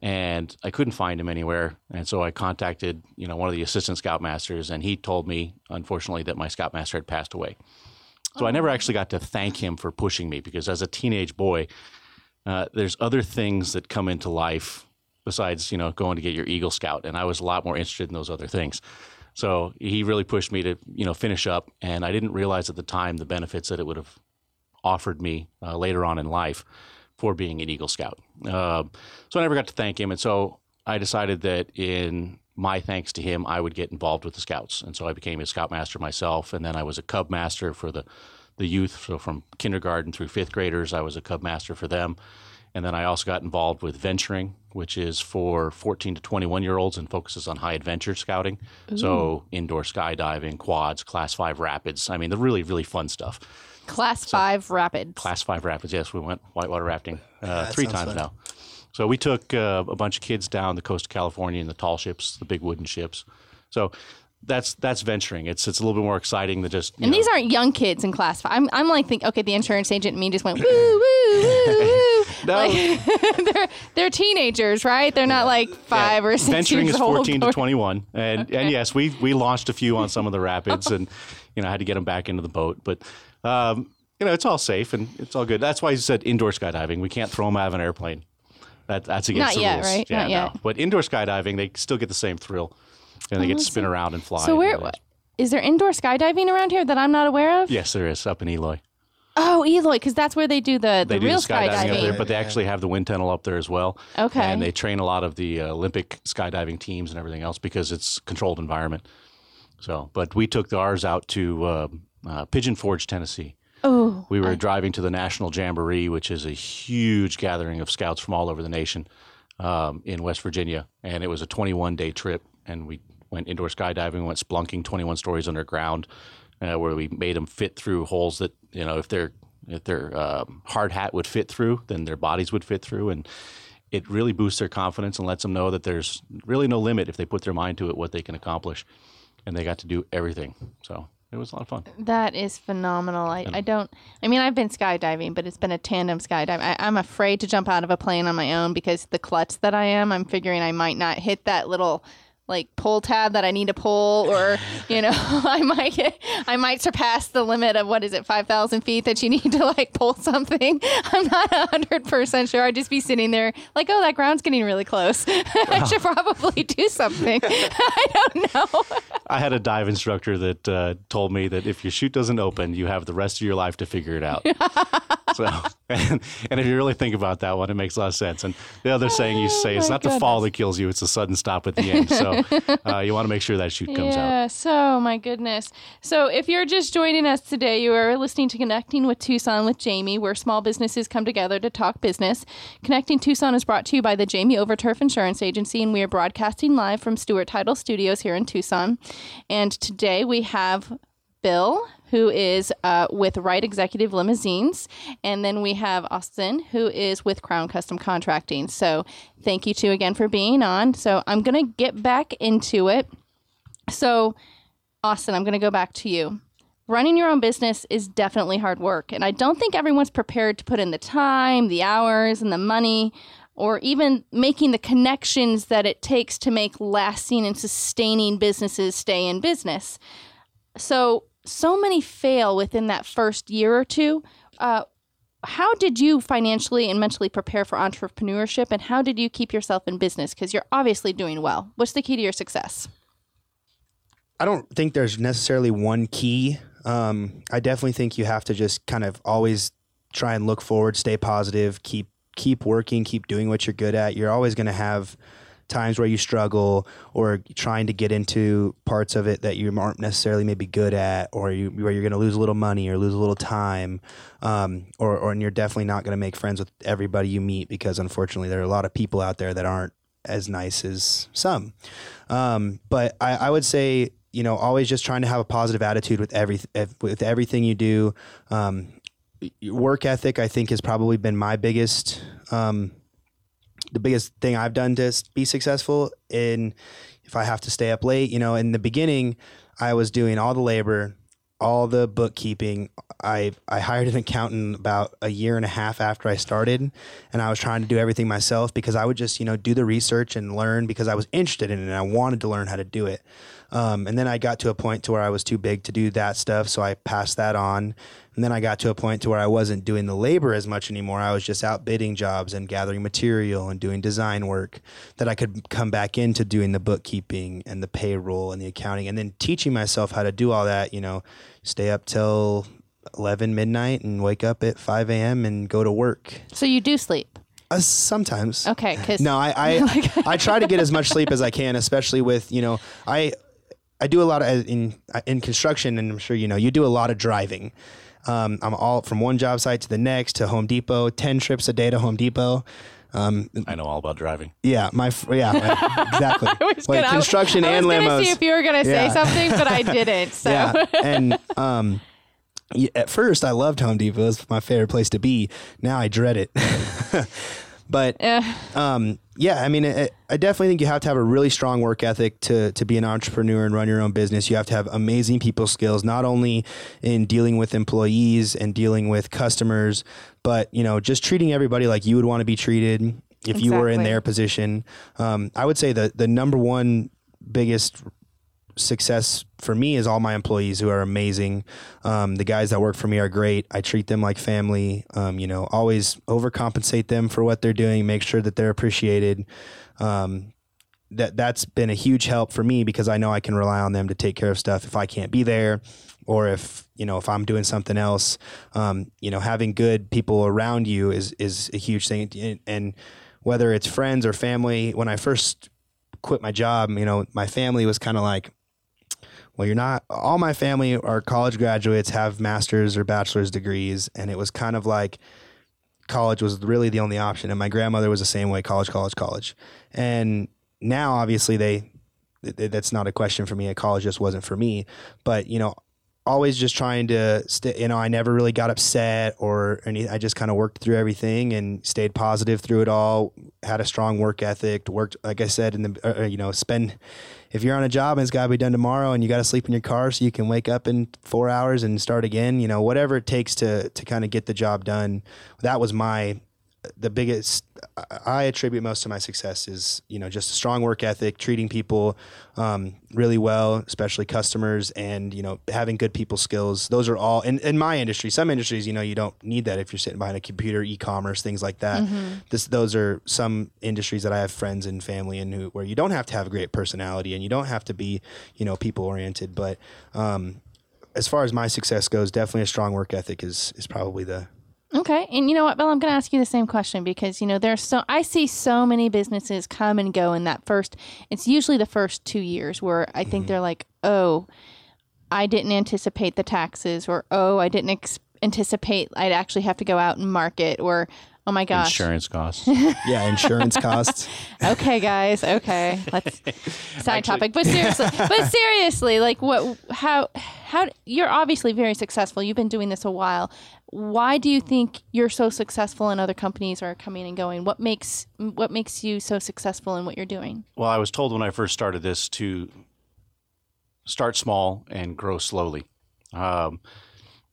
C: and I couldn't find him anywhere. And so I contacted, you know, one of the assistant scoutmasters, and he told me, unfortunately, that my scoutmaster had passed away. So I never actually got to thank him for pushing me because as a teenage boy, uh, there's other things that come into life besides, you know, going to get your Eagle Scout, and I was a lot more interested in those other things. So he really pushed me to, you know, finish up, and I didn't realize at the time the benefits that it would have offered me uh, later on in life for being an Eagle Scout. Uh, so I never got to thank him, and so I decided that in my thanks to him, I would get involved with the Scouts, and so I became a Scoutmaster myself, and then I was a Cub Master for the the youth. So from kindergarten through fifth graders, I was a Cub Master for them. And then I also got involved with venturing, which is for 14 to 21 year olds and focuses on high adventure scouting. So indoor skydiving, quads, class five rapids. I mean, the really, really fun stuff.
B: Class five rapids.
C: Class five rapids. Yes, we went whitewater rafting uh, three times
D: fun.
C: now. So we took uh, a bunch of kids down the coast of California in the tall ships, the big wooden ships. So that's that's venturing. It's it's a little bit more exciting than just.
B: And
C: know-
B: these aren't young kids in class five. I'm, I'm like, think, okay, the insurance agent and me just went, woo, woo, woo, woo.
C: No.
B: Like, they're, they're teenagers, right? They're not like five or six
C: venturing is
B: old.
C: 14 to 21 and and yes we we launched a few on some of the rapids and you know I had to get them back into the boat but um, you know it's all safe and it's all good that's why you said indoor skydiving we can't throw them out of an airplane that, that's against
B: Not
C: the
B: yet,
C: rules
B: right?
C: yeah
B: Not yet.
C: no. but indoor skydiving they still get the same thrill and they get to spin around and fly
B: So where, is there indoor skydiving around here that I'm not aware of?
C: yes there is up in Eloy
B: Oh, Eloy, because that's where they do the, the
C: they do
B: real
C: the skydiving,
B: skydiving.
C: up there, but they actually have the wind tunnel up there as well.
B: Okay.
C: And they train a lot of the uh, Olympic skydiving teams and everything else because it's controlled environment. So, but we took ours out to um uh, Pigeon Forge, Tennessee.
B: Oh,
C: We were driving to the National Jamboree, which is a huge gathering of scouts from all over the nation um, in West Virginia, and it was a 21 day trip. And we went indoor skydiving, went splunking 21 stories underground, uh, where we made them fit through holes that you know if their if their um, hard hat would fit through, then their bodies would fit through, and it really boosts their confidence and lets them know that there's really no limit if they put their mind to it what they can accomplish. And they got to do everything, so it was a lot of fun.
B: that is phenomenal. I, I don't, I mean, I've been skydiving, but it's been a tandem skydive. I, I'm afraid to jump out of a plane on my own because the klutz that I am, I'm figuring I might not hit that little like pull tab that I need to pull, or you know, I might get, I might surpass the limit of what is it, five thousand feet that you need to like pull something. I'm not hundred percent sure. I'd just be sitting there like, oh, that ground's getting really close. I should probably do something. I don't know.
C: I had a dive instructor that uh, told me that if your chute doesn't open, you have the rest of your life to figure it out. so, and, and if you really think about that one, it makes a lot of sense. And the other saying you say is
B: my
C: not the fall that kills you; it's the sudden stop at the end. So uh, you want to make sure that chute comes out.
B: Yes. Oh my goodness. So if you're just joining us today, you are listening to Connecting with Tucson with Jamie, where small businesses come together to talk business. Connecting Tucson is brought to you by the Jamie Overturf Insurance Agency, and we are broadcasting live from Stewart Title Studios here in Tucson. And today we have Bill, who is uh, with Wright Executive Limousines. And then we have Austin, who is with Crown Custom Contracting. So thank you two again for being on. So I'm going to get back into it. So, Austin, I'm going to go back to you. Running your own business is definitely hard work. And I don't think everyone's prepared to put in the time, the hours, and the money, or even making the connections that it takes to make lasting and sustaining businesses stay in business. So, so many fail within that first year or two. Uh, how did you financially and mentally prepare for entrepreneurship, and how did you keep yourself in business? Because you're obviously doing well. What's the key to your success?
D: I don't think there's necessarily one key. Um, I definitely think you have to just kind of always try and look forward, stay positive, keep keep working, keep doing what you're good at. You're always going to have times where you struggle or trying to get into parts of it that you aren't necessarily maybe good at or you, where you're going to lose a little money or lose a little time um, or, or and you're definitely not going to make friends with everybody you meet because unfortunately there are a lot of people out there that aren't as nice as some. Um, but I, I would say you know always just trying to have a positive attitude with every with everything you do. Um, work ethic i think has probably been my biggest um, the biggest thing I've done to be successful in if I have to stay up late, you know, in the beginning, I was doing all the labor, all the bookkeeping. I I hired an accountant about a year and a half after I started, and I was trying to do everything myself because I would just you know do the research and learn because I was interested in it and I wanted to learn how to do it. Um, and then I got to a point to where I was too big to do that stuff, so I passed that on. And then I got to a point to where I wasn't doing the labor as much anymore. I was just out bidding jobs and gathering material and doing design work that I could come back into doing the bookkeeping and the payroll and the accounting and then teaching myself how to do all that, you know, stay up till 11 midnight and wake up at 5 a.m. and go to work.
B: So you do sleep?
D: Uh, sometimes.
B: Okay. Cause
D: No, I I, I try to get as much sleep as I can, especially with you know I I do a lot of in in construction, and I'm sure you know you do a lot of driving. Um, I'm all from one job site to the next to Home Depot, ten trips a day to Home Depot. Um,
C: I know all about driving.
D: yeah, my f- yeah, exactly.
B: was
D: Like
B: gonna-
D: construction
B: I was
D: and
B: gonna
D: limos.
B: see if you were gonna say
D: Yeah.
B: something, but I didn't. So
D: Yeah, and um, at first I loved Home Depot; it was my favorite place to be. Now I dread it. but um, yeah, I mean, I, I definitely think you have to have a really strong work ethic to to be an entrepreneur and run your own business. You have to have amazing people skills, not only in dealing with employees and dealing with customers, but you know, just treating everybody like you would want to be treated if you were in their position. Um, I would say the the number one biggest success for me is all my employees who are amazing. Um, the guys that work for me are great. I treat them like family. Um, you know, always overcompensate them for what they're doing. Make sure that they're appreciated. Um, that that's been a huge help for me because I know I can rely on them to take care of stuff if I can't be there, or if you know if I'm doing something else. Um, you know, having good people around you is is a huge thing, and, and whether it's friends or family. When I first quit my job, you know, my family was kind of like, well, you're not, all my family are college graduates, have master's or bachelor's degrees. And it was kind of like college was really the only option. And my grandmother was the same way college, college, college. And now, obviously, they, th- that's not a question for me. College just wasn't for me. But, you know, always just trying to stay, you know, I never really got upset or any, I just kind of worked through everything and stayed positive through it all, had a strong work ethic, worked, like I said, in the, uh, uh, you know, spend, if you're on a job and it's got to be done tomorrow and you got to sleep in your car so you can wake up in four hours and start again, you know, whatever it takes to, to kind of get the job done. That was my, the biggest I attribute most of my success is you know just a strong work ethic, treating people um, really well, especially customers, and you know having good people skills. Those are all in, in my industry. Some industries, you know, you don't need that if you're sitting behind a computer, e-commerce, things like that. This those are some industries that I have friends and family in who where you don't have to have a great personality and you don't have to be you know people oriented. But um, as far as my success goes, definitely a strong work ethic is is probably the
B: Okay. And you know what, Bill, I'm going to ask you the same question because, you know, there's so, I see so many businesses come and go in that first, it's usually the first two years where I think mm-hmm. they're like, oh, I didn't anticipate the taxes or, oh, I didn't ex- anticipate I'd actually have to go out and market or, oh my gosh.
C: Insurance costs.
D: Yeah, insurance costs.
B: Okay, guys. Okay. Let's side topic. But seriously, but seriously, like what, how, how, you're obviously very successful. You've been doing this a while why do you think you're so successful and other companies are coming and going? What makes what makes you so successful in what you're doing?
C: Well, I was told when I first started this to start small and grow slowly. Um,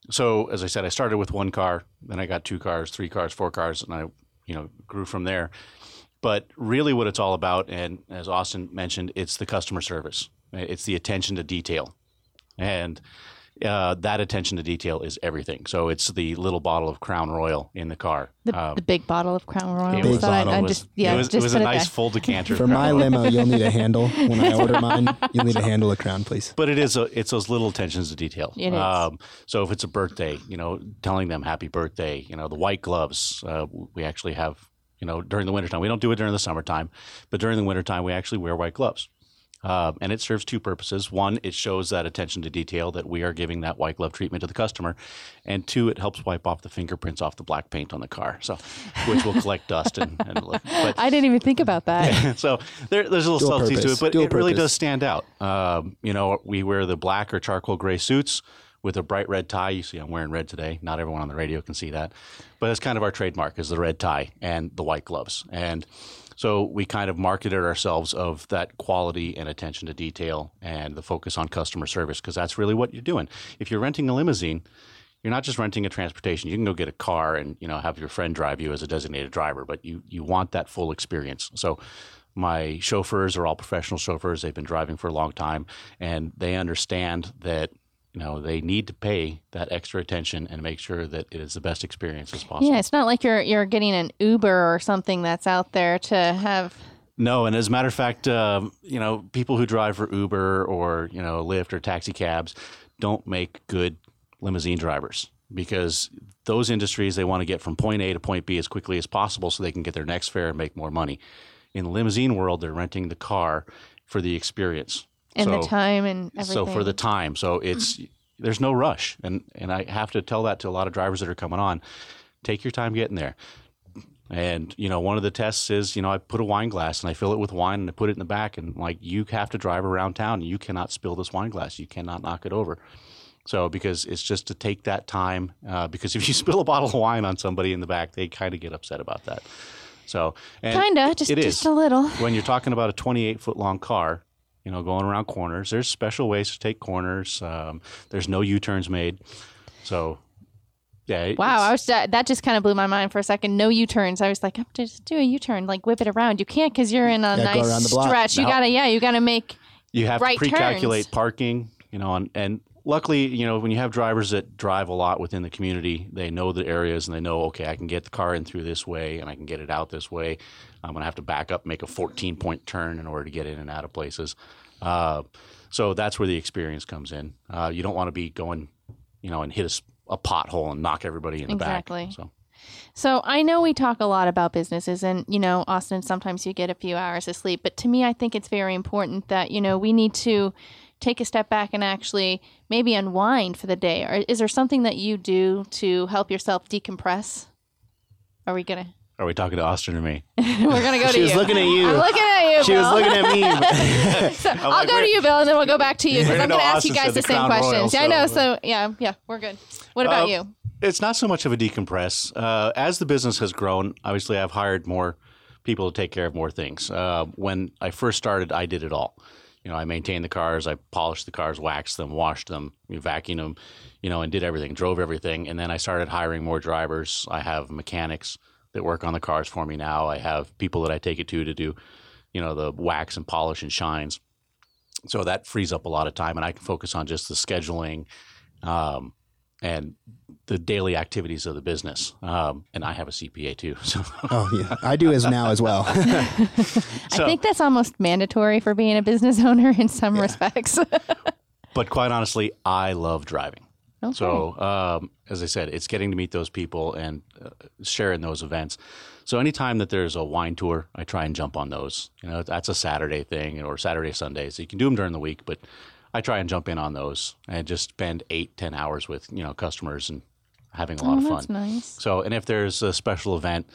C: so, as I said, I started with one car, then I got two cars, three cars, four cars, and I, you know, grew from there. But really, what it's all about, and as Austin mentioned, it's the customer service. It's the attention to detail, and uh, that attention to detail is everything. So it's the little bottle of Crown Royal in the car.
B: The,
C: Um,
B: the big bottle of Crown Royal.
C: it was,
B: Thought I'd- I'd
C: was-
B: just, yeah,
C: it was,
B: just
C: it was a nice
B: there.
C: full decanter.
D: For my limo, you'll need a handle. When I order mine, you'll need a handle of crown, please.
C: But it is a, it's those little attentions to detail.
B: It is.
C: Um, so if it's a birthday, you know, telling them happy birthday, you know, the white gloves, uh, we actually have, you know, during the wintertime. We don't do it during the summertime, but during the wintertime, we actually wear white gloves. Um, and it serves two purposes. One, it shows that attention to detail that we are giving that white glove treatment to the customer, and two, it helps wipe off the fingerprints off the black paint on the car, so which will collect dust and, and look. But
B: I didn't even think about that.
C: so there, there's a little
D: Dual
C: subtlety to it, but
D: Dual
C: it really does stand out. Um, you know, we wear the black or charcoal gray suits with a bright red tie. You see, I'm wearing red today. Not everyone on the radio can see that, but that's kind of our trademark is the red tie and the white gloves. And so we kind of marketed ourselves of that quality and attention to detail and the focus on customer service because that's really what you're doing. If you're renting a limousine, you're not just renting a transportation. You can go get a car and you know have your friend drive you as a designated driver, but you you want that full experience. So my chauffeurs are all professional chauffeurs. They've been driving for a long time, and they understand that you know they need to pay that extra attention and make sure that it is the best experience as possible.
B: yeah, it's not like you're you're getting an Uber or something that's out there to have.
C: No, and as a matter of fact, um, you know, people who drive for Uber or you know Lyft or taxi cabs don't make good limousine drivers because those industries they want to get from point A to point B as quickly as possible so they can get their next fare and make more money. In the limousine world, they're renting the car for the experience
B: And the time and everything.
C: so for the time, so it's there's no rush, and and I have to tell that to a lot of drivers that are coming on. Take your time getting there. And you know, one of the tests is, you know, I put a wine glass and I fill it with wine and I put it in the back, and like you have to drive around town, and you cannot spill this wine glass, you cannot knock it over. So because it's just to take that time, uh, because if you spill a bottle of wine on somebody in the back, they kind of get upset about that. So and
B: Kinda, just
C: it
B: just a little.
C: when you're talking about a 28 foot long car, you know, going around corners, there's special ways to take corners. Um, there's no U turns made. So, yeah. it-
B: Wow, I was that that just kind of blew my mind for a second. No U turns. I was like, I'm just do a U turn, like whip it around. You can't because you're in a
D: Yeah, go
B: nice
D: around the block.
B: stretch. You gotta, yeah, you gotta make.
C: you have
B: right
C: to pre-calculate
B: turns.
C: parking, you know, and, and luckily, you know, when you have drivers that drive a lot within the community, they know the areas and they know, okay, I can get the car in through this way and I can get it out this way. I'm going to have to back up, make a 14 point turn in order to get in and out of places. Uh, so that's where the experience comes in. Uh, you don't want to be going, you know, and hit a pothole and knock everybody in the
B: Exactly.
C: back. So.
B: So I know we talk a lot about businesses, and you know, Austin, sometimes you get a few hours of sleep, but to me, I think it's very important that you know we need to take a step back and actually maybe unwind for the day. Or is there something that you do to help yourself decompress? Are we gonna?
C: Are we talking to Austin or me?
B: We're gonna go to you.
D: She was looking at you.
B: I'm looking at you.
D: She
B: Bill.
D: was looking at me.
B: So I'll
C: like,
B: go to you, Bill, and then we'll go back to you because I'm going to
C: gonna
B: ask you guys the
C: the
B: same
C: Crown Royal,
B: questions. yeah, I know.
C: so-
B: So yeah, yeah, we're good. What about
C: Uh,
B: you?
C: It's not so much of a decompress. Uh, as the business has grown, obviously I've hired more people to take care of more things. Uh, when I first started, I did it all. You know, I maintained the cars, I polished the cars, waxed them, washed them, vacuumed them, you know, and did everything, drove everything. And then I started hiring more drivers. I have mechanics that work on the cars for me now. I have people that I take it to to do, you know, the wax and polish and shines. So that frees up a lot of time, and I can focus on just the scheduling. Um, and the daily activities of the business. Um, and I have a CPA too. So,
D: Oh yeah, I do as now as well.
B: I think that's almost mandatory for being a business owner in some respects.
C: but quite honestly, I love driving. So, um, as I said, it's getting to meet those people and uh, sharing those events. So, anytime that there's a wine tour, I try and jump on those. You know, that's a Saturday thing or Saturday, Sunday. So, you can do them during the week, but I try and jump in on those and just spend eight, ten hours with, you know, customers and having a lot of
B: Oh,
C: fun.
B: that's nice.
C: So, and if there's a special event,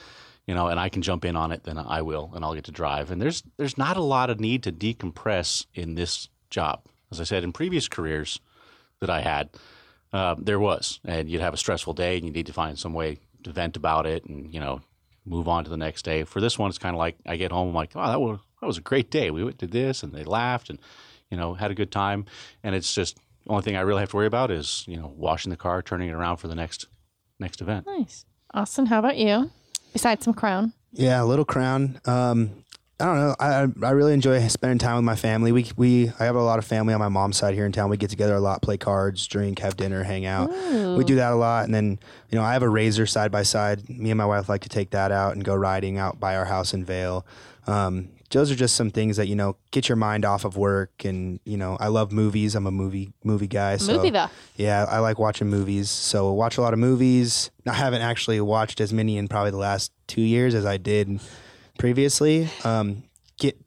C: you know, and I can jump in on it, then I will, and I'll get to drive. And there's there's not a lot of need to decompress in this job. As I said in previous careers that I had, uh, there was, and you'd have a stressful day, and you need to find some way to vent about it, and you know, move on to the next day. For this one, it's kind of like I get home, I'm like, oh, that was that was a great day. We went did this, and they laughed, and you know, had a good time. And it's just the only thing I really have to worry about is you know, washing the car, turning it around for the next next event.
B: Nice. Austin, how about you? Besides some crown.
D: Yeah, a Little Crown. Um, I don't know. I I really enjoy spending time with my family. We we I have a lot of family on my mom's side here in town. We get together a lot, play cards, drink, have dinner, hang out. We do that a lot. And then you know I have a RZR side by side. Me and my wife like to take that out and go riding out by our house in Vail. Um, those are just some things that you know get your mind off of work. And you know I love movies. I'm a movie movie guy. So
B: Movie buff.
D: yeah, I like watching movies. So watch a lot of movies. I haven't actually watched as many in probably the last two years as I did previously. Um, get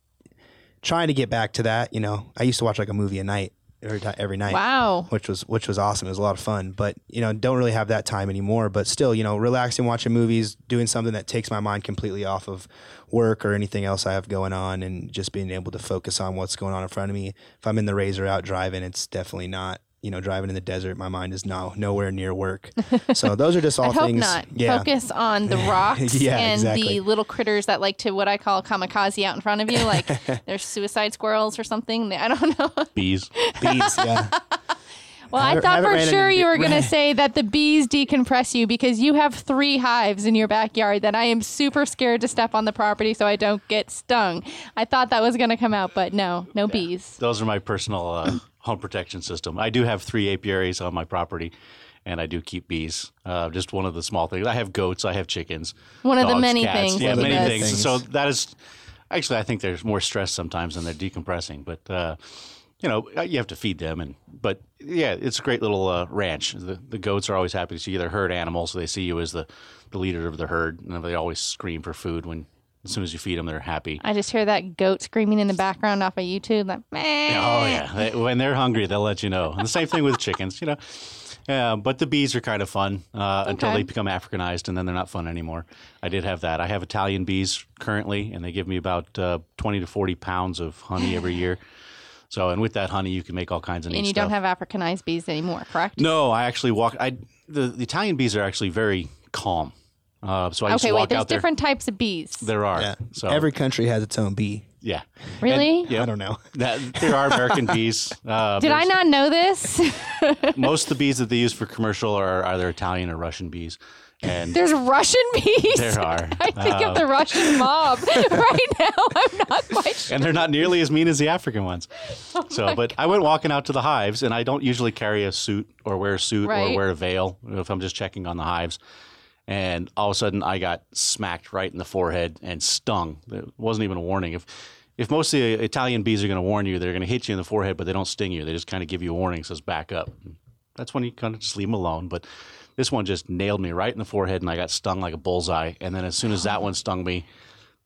D: trying to get back to that. You know, I used to watch like a movie a night every every night.
B: Wow.
D: Which was which was awesome. It was a lot of fun. But you know, don't really have that time anymore. But still, you know, relaxing, watching movies, doing something that takes my mind completely off of work or anything else I have going on, and just being able to focus on what's going on in front of me. If I'm in the RZR out driving, it's definitely not. You know, driving in the desert, my mind is no nowhere near work. So those are just all
B: I hope
D: things.
B: not.
D: Yeah.
B: Focus on the rocks
D: Yeah,
B: and
D: exactly.
B: the little critters that like to what I call kamikaze out in front of you, like there's suicide squirrels or something. I don't know.
C: Bees.
D: Bees, yeah.
B: Well, I
D: haven't-
B: thought
D: haven't
B: for sure
D: into-
B: you were going to say that the bees decompress you because you have three hives in your backyard that I am super scared to step on the property so I don't get stung. I thought that was going to come out, but no, no bees.
C: Those are my personal uh, home protection system. I do have three apiaries on my property, and I do keep bees. Uh, just one of the small things. I have goats. I have chickens.
B: One of the many
C: cats.
B: things
C: Yeah, many things.
D: Things.
C: So that is actually, I think there's more stress sometimes than they're decompressing. But uh, you know, uh, you have to feed them, and but yeah, it's a great little uh, ranch. The, the goats are always happy to see you. They're herd animals, so they see you as the the leader of the herd, and they always scream for food when. As soon as you feed them, they're happy.
B: I just hear that goat screaming in the background off of YouTube, like, meh.
C: Oh yeah, they, when they're hungry, they'll let you know. And the same thing with chickens, you know. Yeah, but the bees are kind of fun uh, until they become Africanized, and then they're not fun anymore. I did have that. I have Italian bees currently, and they give me about uh, twenty to forty pounds of honey every year. So, and with that honey, you can make all kinds of
B: And you
C: stuff.
B: don't have Africanized bees anymore, correct?
C: no, I actually walk. I the, the Italian bees are actually very calm. Uh, so I used
B: Okay,
C: to
B: wait,
C: walk
B: there's
C: out there.
B: different types of bees.
C: There are.
D: Yeah.
C: So
D: Every country has its own bee.
C: yeah.
B: Really?
C: And, yeah.
D: I don't know.
C: That, there are American bees. Uh,
B: Did I
C: there's-
B: not know this?
C: most of the bees that they use for commercial are either Italian or Russian bees, and
B: There's Russian bees.
C: there are,
B: I think
C: Uh,
B: of the Russian mob right now. I'm not quite sure.
C: and they're not nearly as mean as the African ones. so, but I went walking out to the hives, and I don't usually carry a suit or wear a suit
B: Right.
C: or wear a veil if I'm just checking on the hives. And all of a sudden, I got smacked right in the forehead and stung. It wasn't even a warning. If if most of the Italian bees are going to warn you, they're going to hit you in the forehead, but they don't sting you. They just kind of give you a warning, says back up. That's when you kind of just leave them alone. But this one just nailed me right in the forehead, and I got stung like a bullseye. And then as soon as that one stung me,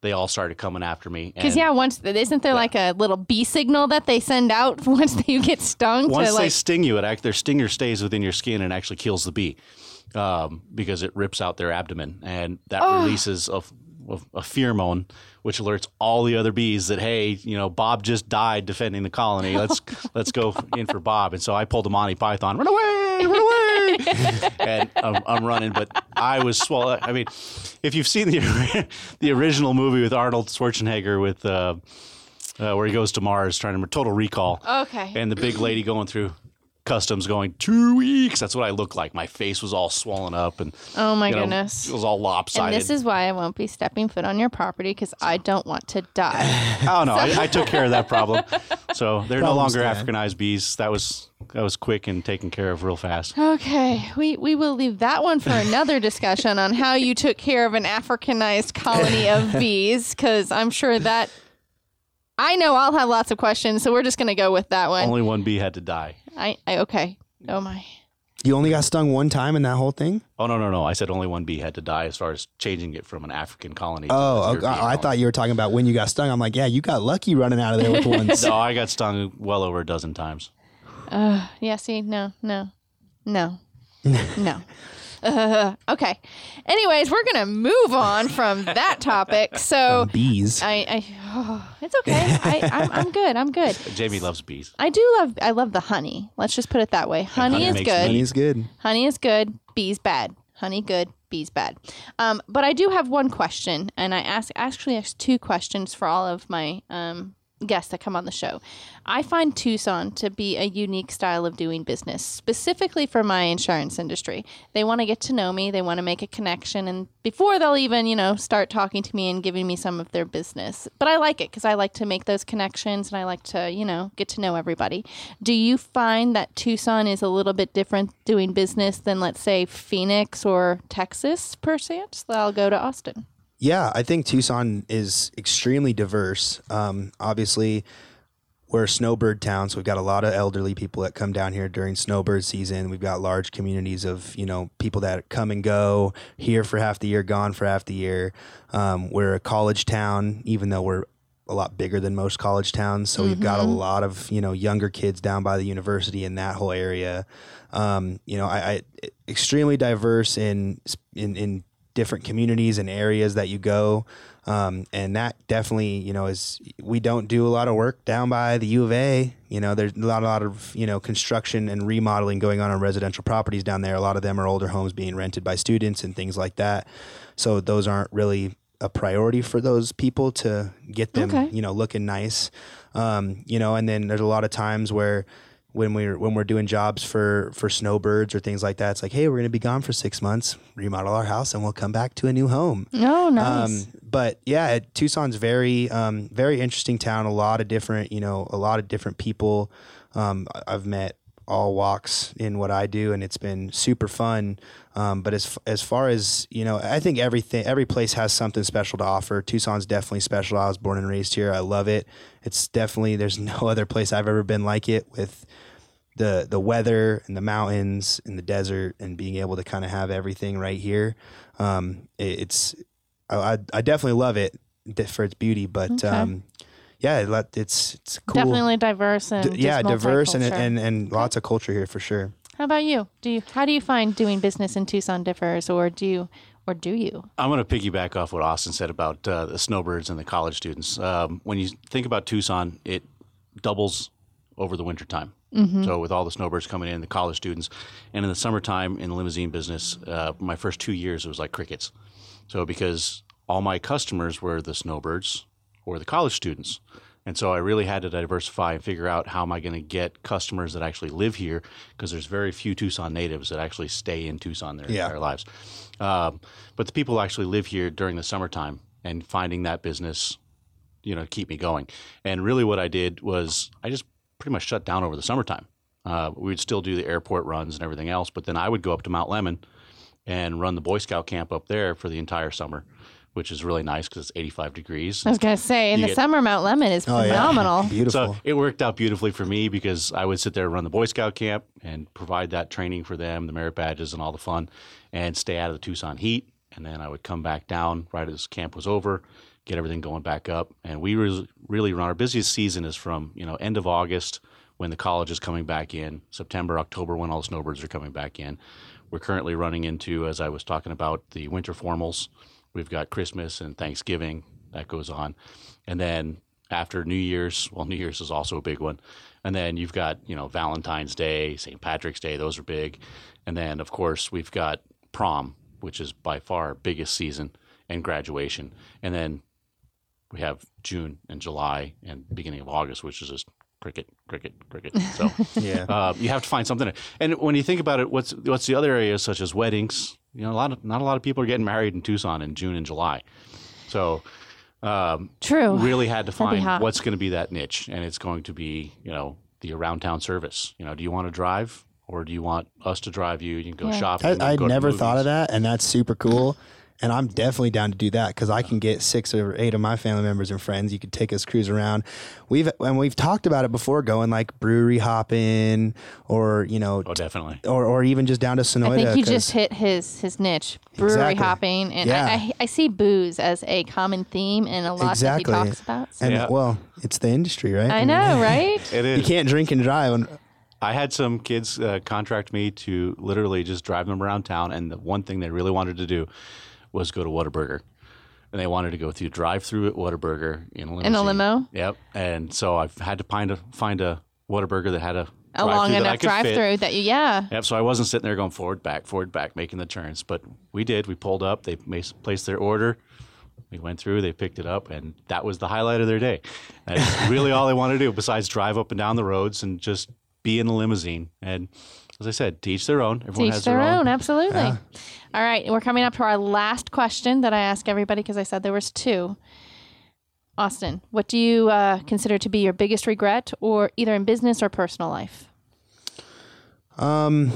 C: they all started coming after me.
B: Because yeah, once isn't there like a little bee signal that they send out once you get stung
C: once they
B: like
C: sting you, it act, their stinger stays within your skin and actually kills the bee um, because it rips out their abdomen, and that releases a, a, a pheromone which alerts all the other bees that hey, you know, Bob just died defending the colony. Let's let's go in for Bob. And so I pulled a Monty Python, run away, run away, and I'm, I'm running. But I was swallowed. I mean, if you've seen the the original movie with Arnold Schwarzenegger with. Uh, uh, where he goes to Mars trying to total recall.
B: Okay.
C: And the big lady going through customs going two weeks. That's what I looked like. My face was all swollen up and
B: Oh my
C: you know,
B: goodness.
C: it was all
B: And
C: lopsided.
B: this is why I won't be stepping foot on your property because I don't want to die.
C: oh no, I, I took care of that problem. So they're no longer
D: stand.
C: Africanized bees. That was that was quick and taken care of real fast.
B: Okay, we, we will leave that one for another discussion on how you took care of an Africanized colony of bees because I'm sure that I know I'll have lots of questions, so we're just going to go with that one.
C: Only one bee had to die.
B: I, I okay. Oh my.
D: You only got stung one time in that whole thing?
C: Oh no no no! I said only one bee had to die as far as changing it from an African colony. to
D: Oh, okay.
C: European
D: I
C: colony.
D: thought you were talking about when you got stung. I'm like, yeah, you got lucky running out of there with one.
C: No, I got stung well over a dozen times.
B: Uh, yeah, see, no, no, no, no. Uh, okay. Anyways, we're gonna move on from that topic. So
D: Bees.
B: I, I oh, it's okay. I, I'm, I'm good. I'm good.
C: Jamie loves bees.
B: I do love. I love the honey. Let's just put it that way. Honey,
C: honey
B: is good.
C: Honey
D: is good.
B: Honey is good. Bees bad. Honey good. Bees bad. Um, but I do have one question, and I ask actually ask two questions for all of my um, guests that come on the show. I find Tucson to be a unique style of doing business, specifically for my insurance industry. They want to get to know me. They want to make a connection, and before they'll even you know start talking to me and giving me some of their business. But I like it because I like to make those connections, and I like to you know get to know everybody. Do you find that Tucson is a little bit different doing business than, let's say, Phoenix or Texas, per se? I'll go to Austin.
D: Yeah, I think Tucson is extremely diverse. Um, obviously, we're a snowbird town, so we've got a lot of elderly people that come down here during snowbird season. We've got large communities of you know people that come and go here for half the year, gone for half the year. Um, we're a college town, even though we're a lot bigger than most college towns. So we've got a lot of you know younger kids down by the university in that whole area. Um, you know, I, I extremely diverse in in in different communities and areas that you go. Um, and that definitely, you know, is we don't do a lot of work down by the U of A. You know, there's a lot, a lot of you know construction and remodeling going on on residential properties down there. A lot of them are older homes being rented by students and things like that. So those aren't really a priority for those people to get them,
B: Okay.
D: you know, looking nice. Um, you know, and then there's a lot of times where when we're when we're doing jobs for for snowbirds or things like that, it's like, hey, we're gonna be gone for six months, remodel our house, and we'll come back to a new home.
B: Oh, nice.
D: Um, but yeah, it- Tucson's very, um, very interesting town. A lot of different, you know, a lot of different people. Um, I've met all walks in what I do, and it's been super fun. Um, but as as far as you know, I think everything, every place has something special to offer. Tucson's definitely special. I was born and raised here. I love it. It's definitely there's no other place I've ever been like it with the the weather and the mountains and the desert and being able to kind of have everything right here. Um, it, it's I, I I definitely love it for its beauty, but
B: Okay.
D: um, yeah, it it's it's cool.
B: Definitely diverse and
D: D- yeah, diverse and
B: multicultural.
D: and and lots of culture here for sure.
B: How about you? Do you how do you find doing business in Tucson differs, or do you or do you?
C: I'm going to piggyback off what Austin said about uh, the snowbirds and the college students. Um, when you think about Tucson, it doubles over the wintertime. So with all the snowbirds coming in, the college students, and in the summertime in the limousine business, uh, my first two years it was like crickets. So because all my customers were the snowbirds or the college students. And so I really had to diversify and figure out how am I going to get customers that actually live here because there's very few Tucson natives that actually stay in Tucson their
D: Yeah.
C: entire lives. Um, but the people who actually live here during the summertime and finding that business, you know, keep me going. And really what I did was I just pretty much shut down over the summertime. Uh, we would still do the airport runs and everything else, but then I would go up to Mount Lemmon and run the Boy Scout camp up there for the entire summer, which is really nice because it's 85 degrees.
B: I was gonna say in
C: You
B: the
C: get-
B: summer Mount Lemmon is
D: Oh, yeah.
B: phenomenal.
D: Beautiful.
C: So it worked out beautifully for me because I would sit there and run the Boy Scout camp and provide that training for them, the merit badges and all the fun, and stay out of the Tucson heat. And then I would come back down right as camp was over, get everything going back up. And we really, really run our busiest season is from you know end of August when the college is coming back in, September, October when all the snowbirds are coming back in. We're currently running into, as I was talking about, the winter formals. We've got Christmas and Thanksgiving that goes on, and then after New Year's, well, New Year's is also a big one, and then you've got you know Valentine's Day, St. Patrick's Day; those are big, and then of course we've got prom, which is by far biggest season, and graduation, and then we have June and July and beginning of August, which is just cricket, cricket, cricket. So
D: Yeah.
C: uh, you have to find something. And when you think about it, what's what's the other areas such as weddings? You know, a lot of not a lot of people are getting married in Tucson in June and July. So um,
B: True.
C: really had to find what's going to be that niche, and it's going to be you know the around town service. You know, do you want to drive or do you want us to drive you? You can go
B: Yeah.
C: shopping.
D: I, I
C: go
D: never thought of that, and that's super cool. And I'm definitely down to do that because I can get six or eight of my family members and friends. You could take us cruise around. We've and we've talked about it before, going like brewery hopping, or you know,
C: Oh, definitely.
D: or or even just down to Sonoita.
B: I think you
D: 'cause-
B: just hit his his niche, brewery
D: Exactly.
B: hopping, and
D: Yeah.
B: I, I, I see booze as a common theme in a lot
D: exactly.
B: that he talks about. so-
D: And
C: Yeah.
D: well, it's the industry, right?
B: I know, right?
C: it is.
D: You can't drink and drive. And
C: I had some kids uh, contract me to literally just drive them around town, and the one thing they really wanted to do was go to Whataburger. And they wanted to go through drive-through at Whataburger in a limousine.
B: In a limo?
C: Yep. And so I've had to find a find a Whataburger that had a
B: A long
C: I
B: enough drive through that you, yeah.
C: Yep. So I wasn't sitting there going forward, back, forward, back, making the turns. But we did. We pulled up. They placed their order. We went through. They picked it up, and that was the highlight of their day. That's really all they want to do, besides drive up and down the roads and just be in the limousine. And as I said, teach their own. Everyone
B: Teach
C: has
B: their
C: their,
B: own, absolutely. All right, we're coming up to our last question that I ask everybody because I said there was two. Austin, what do you uh, consider to be your biggest regret, or either in business or personal life?
D: Um,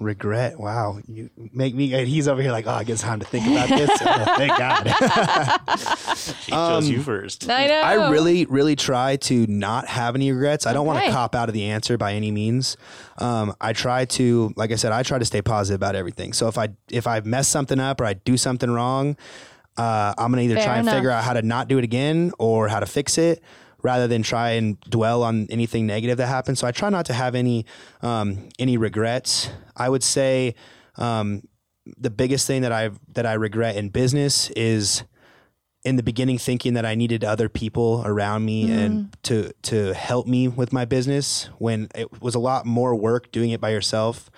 D: regret. Wow, you make me. He's over here like, oh, I guess time to think about this. Oh, thank God.
C: She chose you first.
B: I know.
D: I really, really try to not have any regrets. I don't want to cop out of the answer by any means. Um, I try to, like I said, I try to stay positive about everything. So if I if I mess something up or I do something wrong, uh, I'm gonna either
B: Fair
D: try and
B: enough.
D: figure out how to not do it again or how to fix it, rather than try and dwell on anything negative that happened. So I try not to have any um, any regrets. I would say um, the biggest thing that I that I regret in business is in the beginning thinking that I needed other people around me and to to help me with my business when it was a lot more work doing it by yourself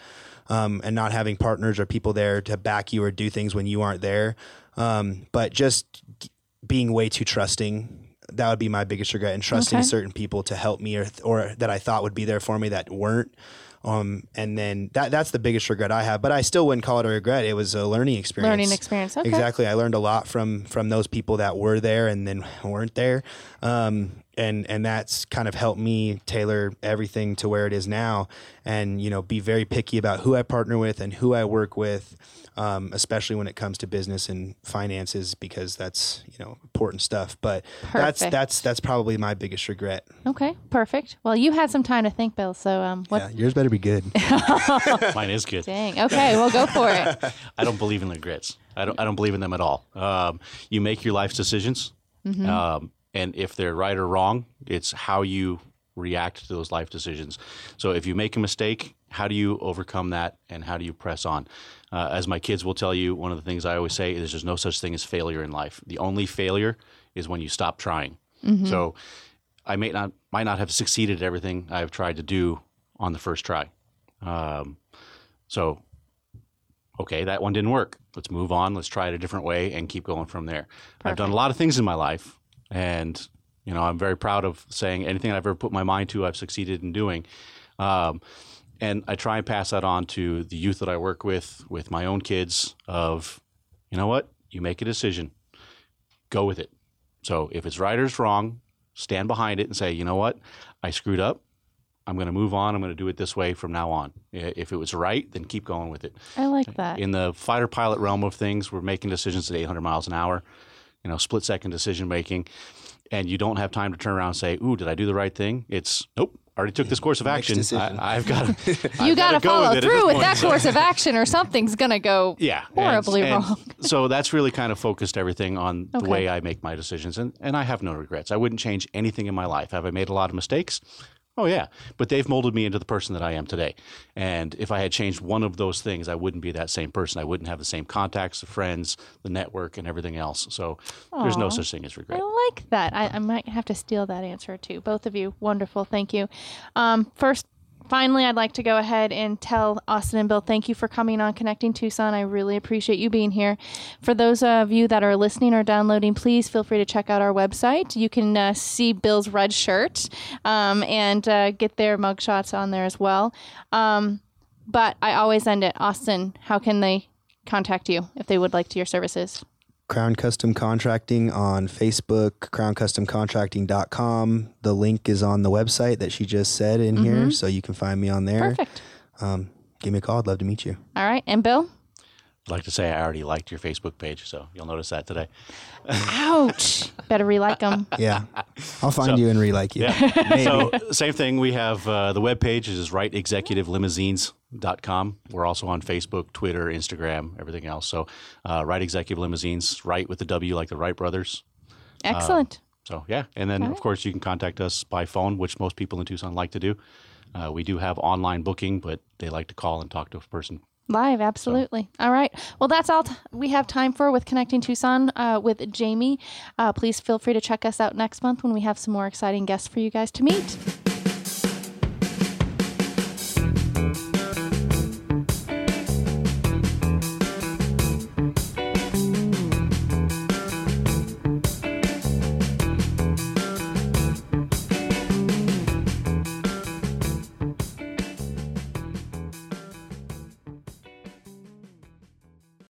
D: um, and not having partners or people there to back you or do things when you aren't there. Um, but just being way too trusting. That would be my biggest regret and trusting
B: Okay.
D: certain people to help me or, or that I thought would be there for me that weren't. Um, and then that that's the biggest regret I have, but I still wouldn't call it a regret. It was a learning experience.
B: Learning experience, okay.
D: Exactly. I learned a lot from from those people that were there and then weren't there. Um, and and that's kind of helped me tailor everything to where it is now and you know be very picky about who I partner with and who I work with. Um, especially when it comes to business and finances, because that's you know important stuff. But that's that's that's probably my biggest regret.
B: Okay, perfect. Well, you had some time to think, Bill. So, um, what?
D: Yeah, yours better be good.
C: Mine is good.
B: Dang. Okay, well, go for it.
C: I don't believe in regrets. I don't. I don't believe in them at all. Um, you make your life's decisions,
B: Mm-hmm.
C: um, and if they're right or wrong, it's how you react to those life decisions. So if you make a mistake, how do you overcome that, and how do you press on? Uh, as my kids will tell you, one of the things I always say is there's no such thing as failure in life. The only failure is when you stop trying. So I may not might not have succeeded at everything I've tried to do on the first try. Um, so okay, that one didn't work. Let's move on. Let's try it a different way and keep going from there. I've done a lot of things in my life, and you know I'm very proud of saying anything I've ever put my mind to, I've succeeded in doing. Um, and I try and pass that on to the youth that I work with, with my own kids. Of you know what, you make a decision, go with it. So if it's right or it's wrong, stand behind it and say, you know what, I screwed up. I'm going to move on. I'm going to do it this way from now on. If it was right, then keep going with it.
B: I like that.
C: In the fighter pilot realm of things, we're making decisions at 800 miles an hour, you know, split second decision making, and you don't have time to turn around and say, "Ooh, did I do the right thing?" It's nope. Already took this course of action. I, I've got to.
B: you got to
C: go
B: follow
C: with
B: through with
C: point.
B: that course of action, or something's gonna go
C: Yeah,
B: horribly
C: and
B: wrong.
C: so that's really kind of focused everything on
B: Okay.
C: the way I make my decisions, and and I have no regrets. I wouldn't change anything in my life. Have I made a lot of mistakes? Oh yeah, but they've molded me into the person that I am today. And if I had changed one of those things, I wouldn't be that same person. I wouldn't have the same contacts, the friends, the network, and everything else. So there's no such thing as regret.
B: I like that. I, I might have to steal that answer too. Both of you, wonderful. Thank you. Um, first, finally, I'd like to go ahead and tell Austin and Bill, thank you for coming on Connecting Tucson. I really appreciate you being here. For those of you that are listening or downloading, please feel free to check out our website. You can uh, see Bill's red shirt um, and uh, get their mugshots on there as well. Um, but I always end it. Austin, how can they contact you if they would like to your services?
D: Crown Custom Contracting on Facebook, crowncustomcontracting.com. The link is on the website that she just said in here, so you can find me on there.
B: Perfect.
D: Um, give me a call. I'd love to meet you.
B: All right. And Bill?
C: I'd like to say I already liked your Facebook page, so you'll notice that today.
B: Ouch. Better re-like them.
D: Yeah, I'll find
C: So-
D: you and re-like you.
C: Yeah. so same thing. We have uh, the web page is wrightexecutivelimousines.com. We're also on Facebook, Twitter, Instagram, everything else. So uh, Wright Executive Limousines, right with the W like the Wright brothers.
B: Excellent.
C: So yeah, and then of course you can contact us by phone, which most people in Tucson like to do. Uh, we do have online booking, but they like to call and talk to a person.
B: Live, absolutely. All right. Well, that's all t- we have time for with Connecting Tucson uh, with Jamie. Uh, please feel free to check us out next month when we have some more exciting guests for you guys to meet.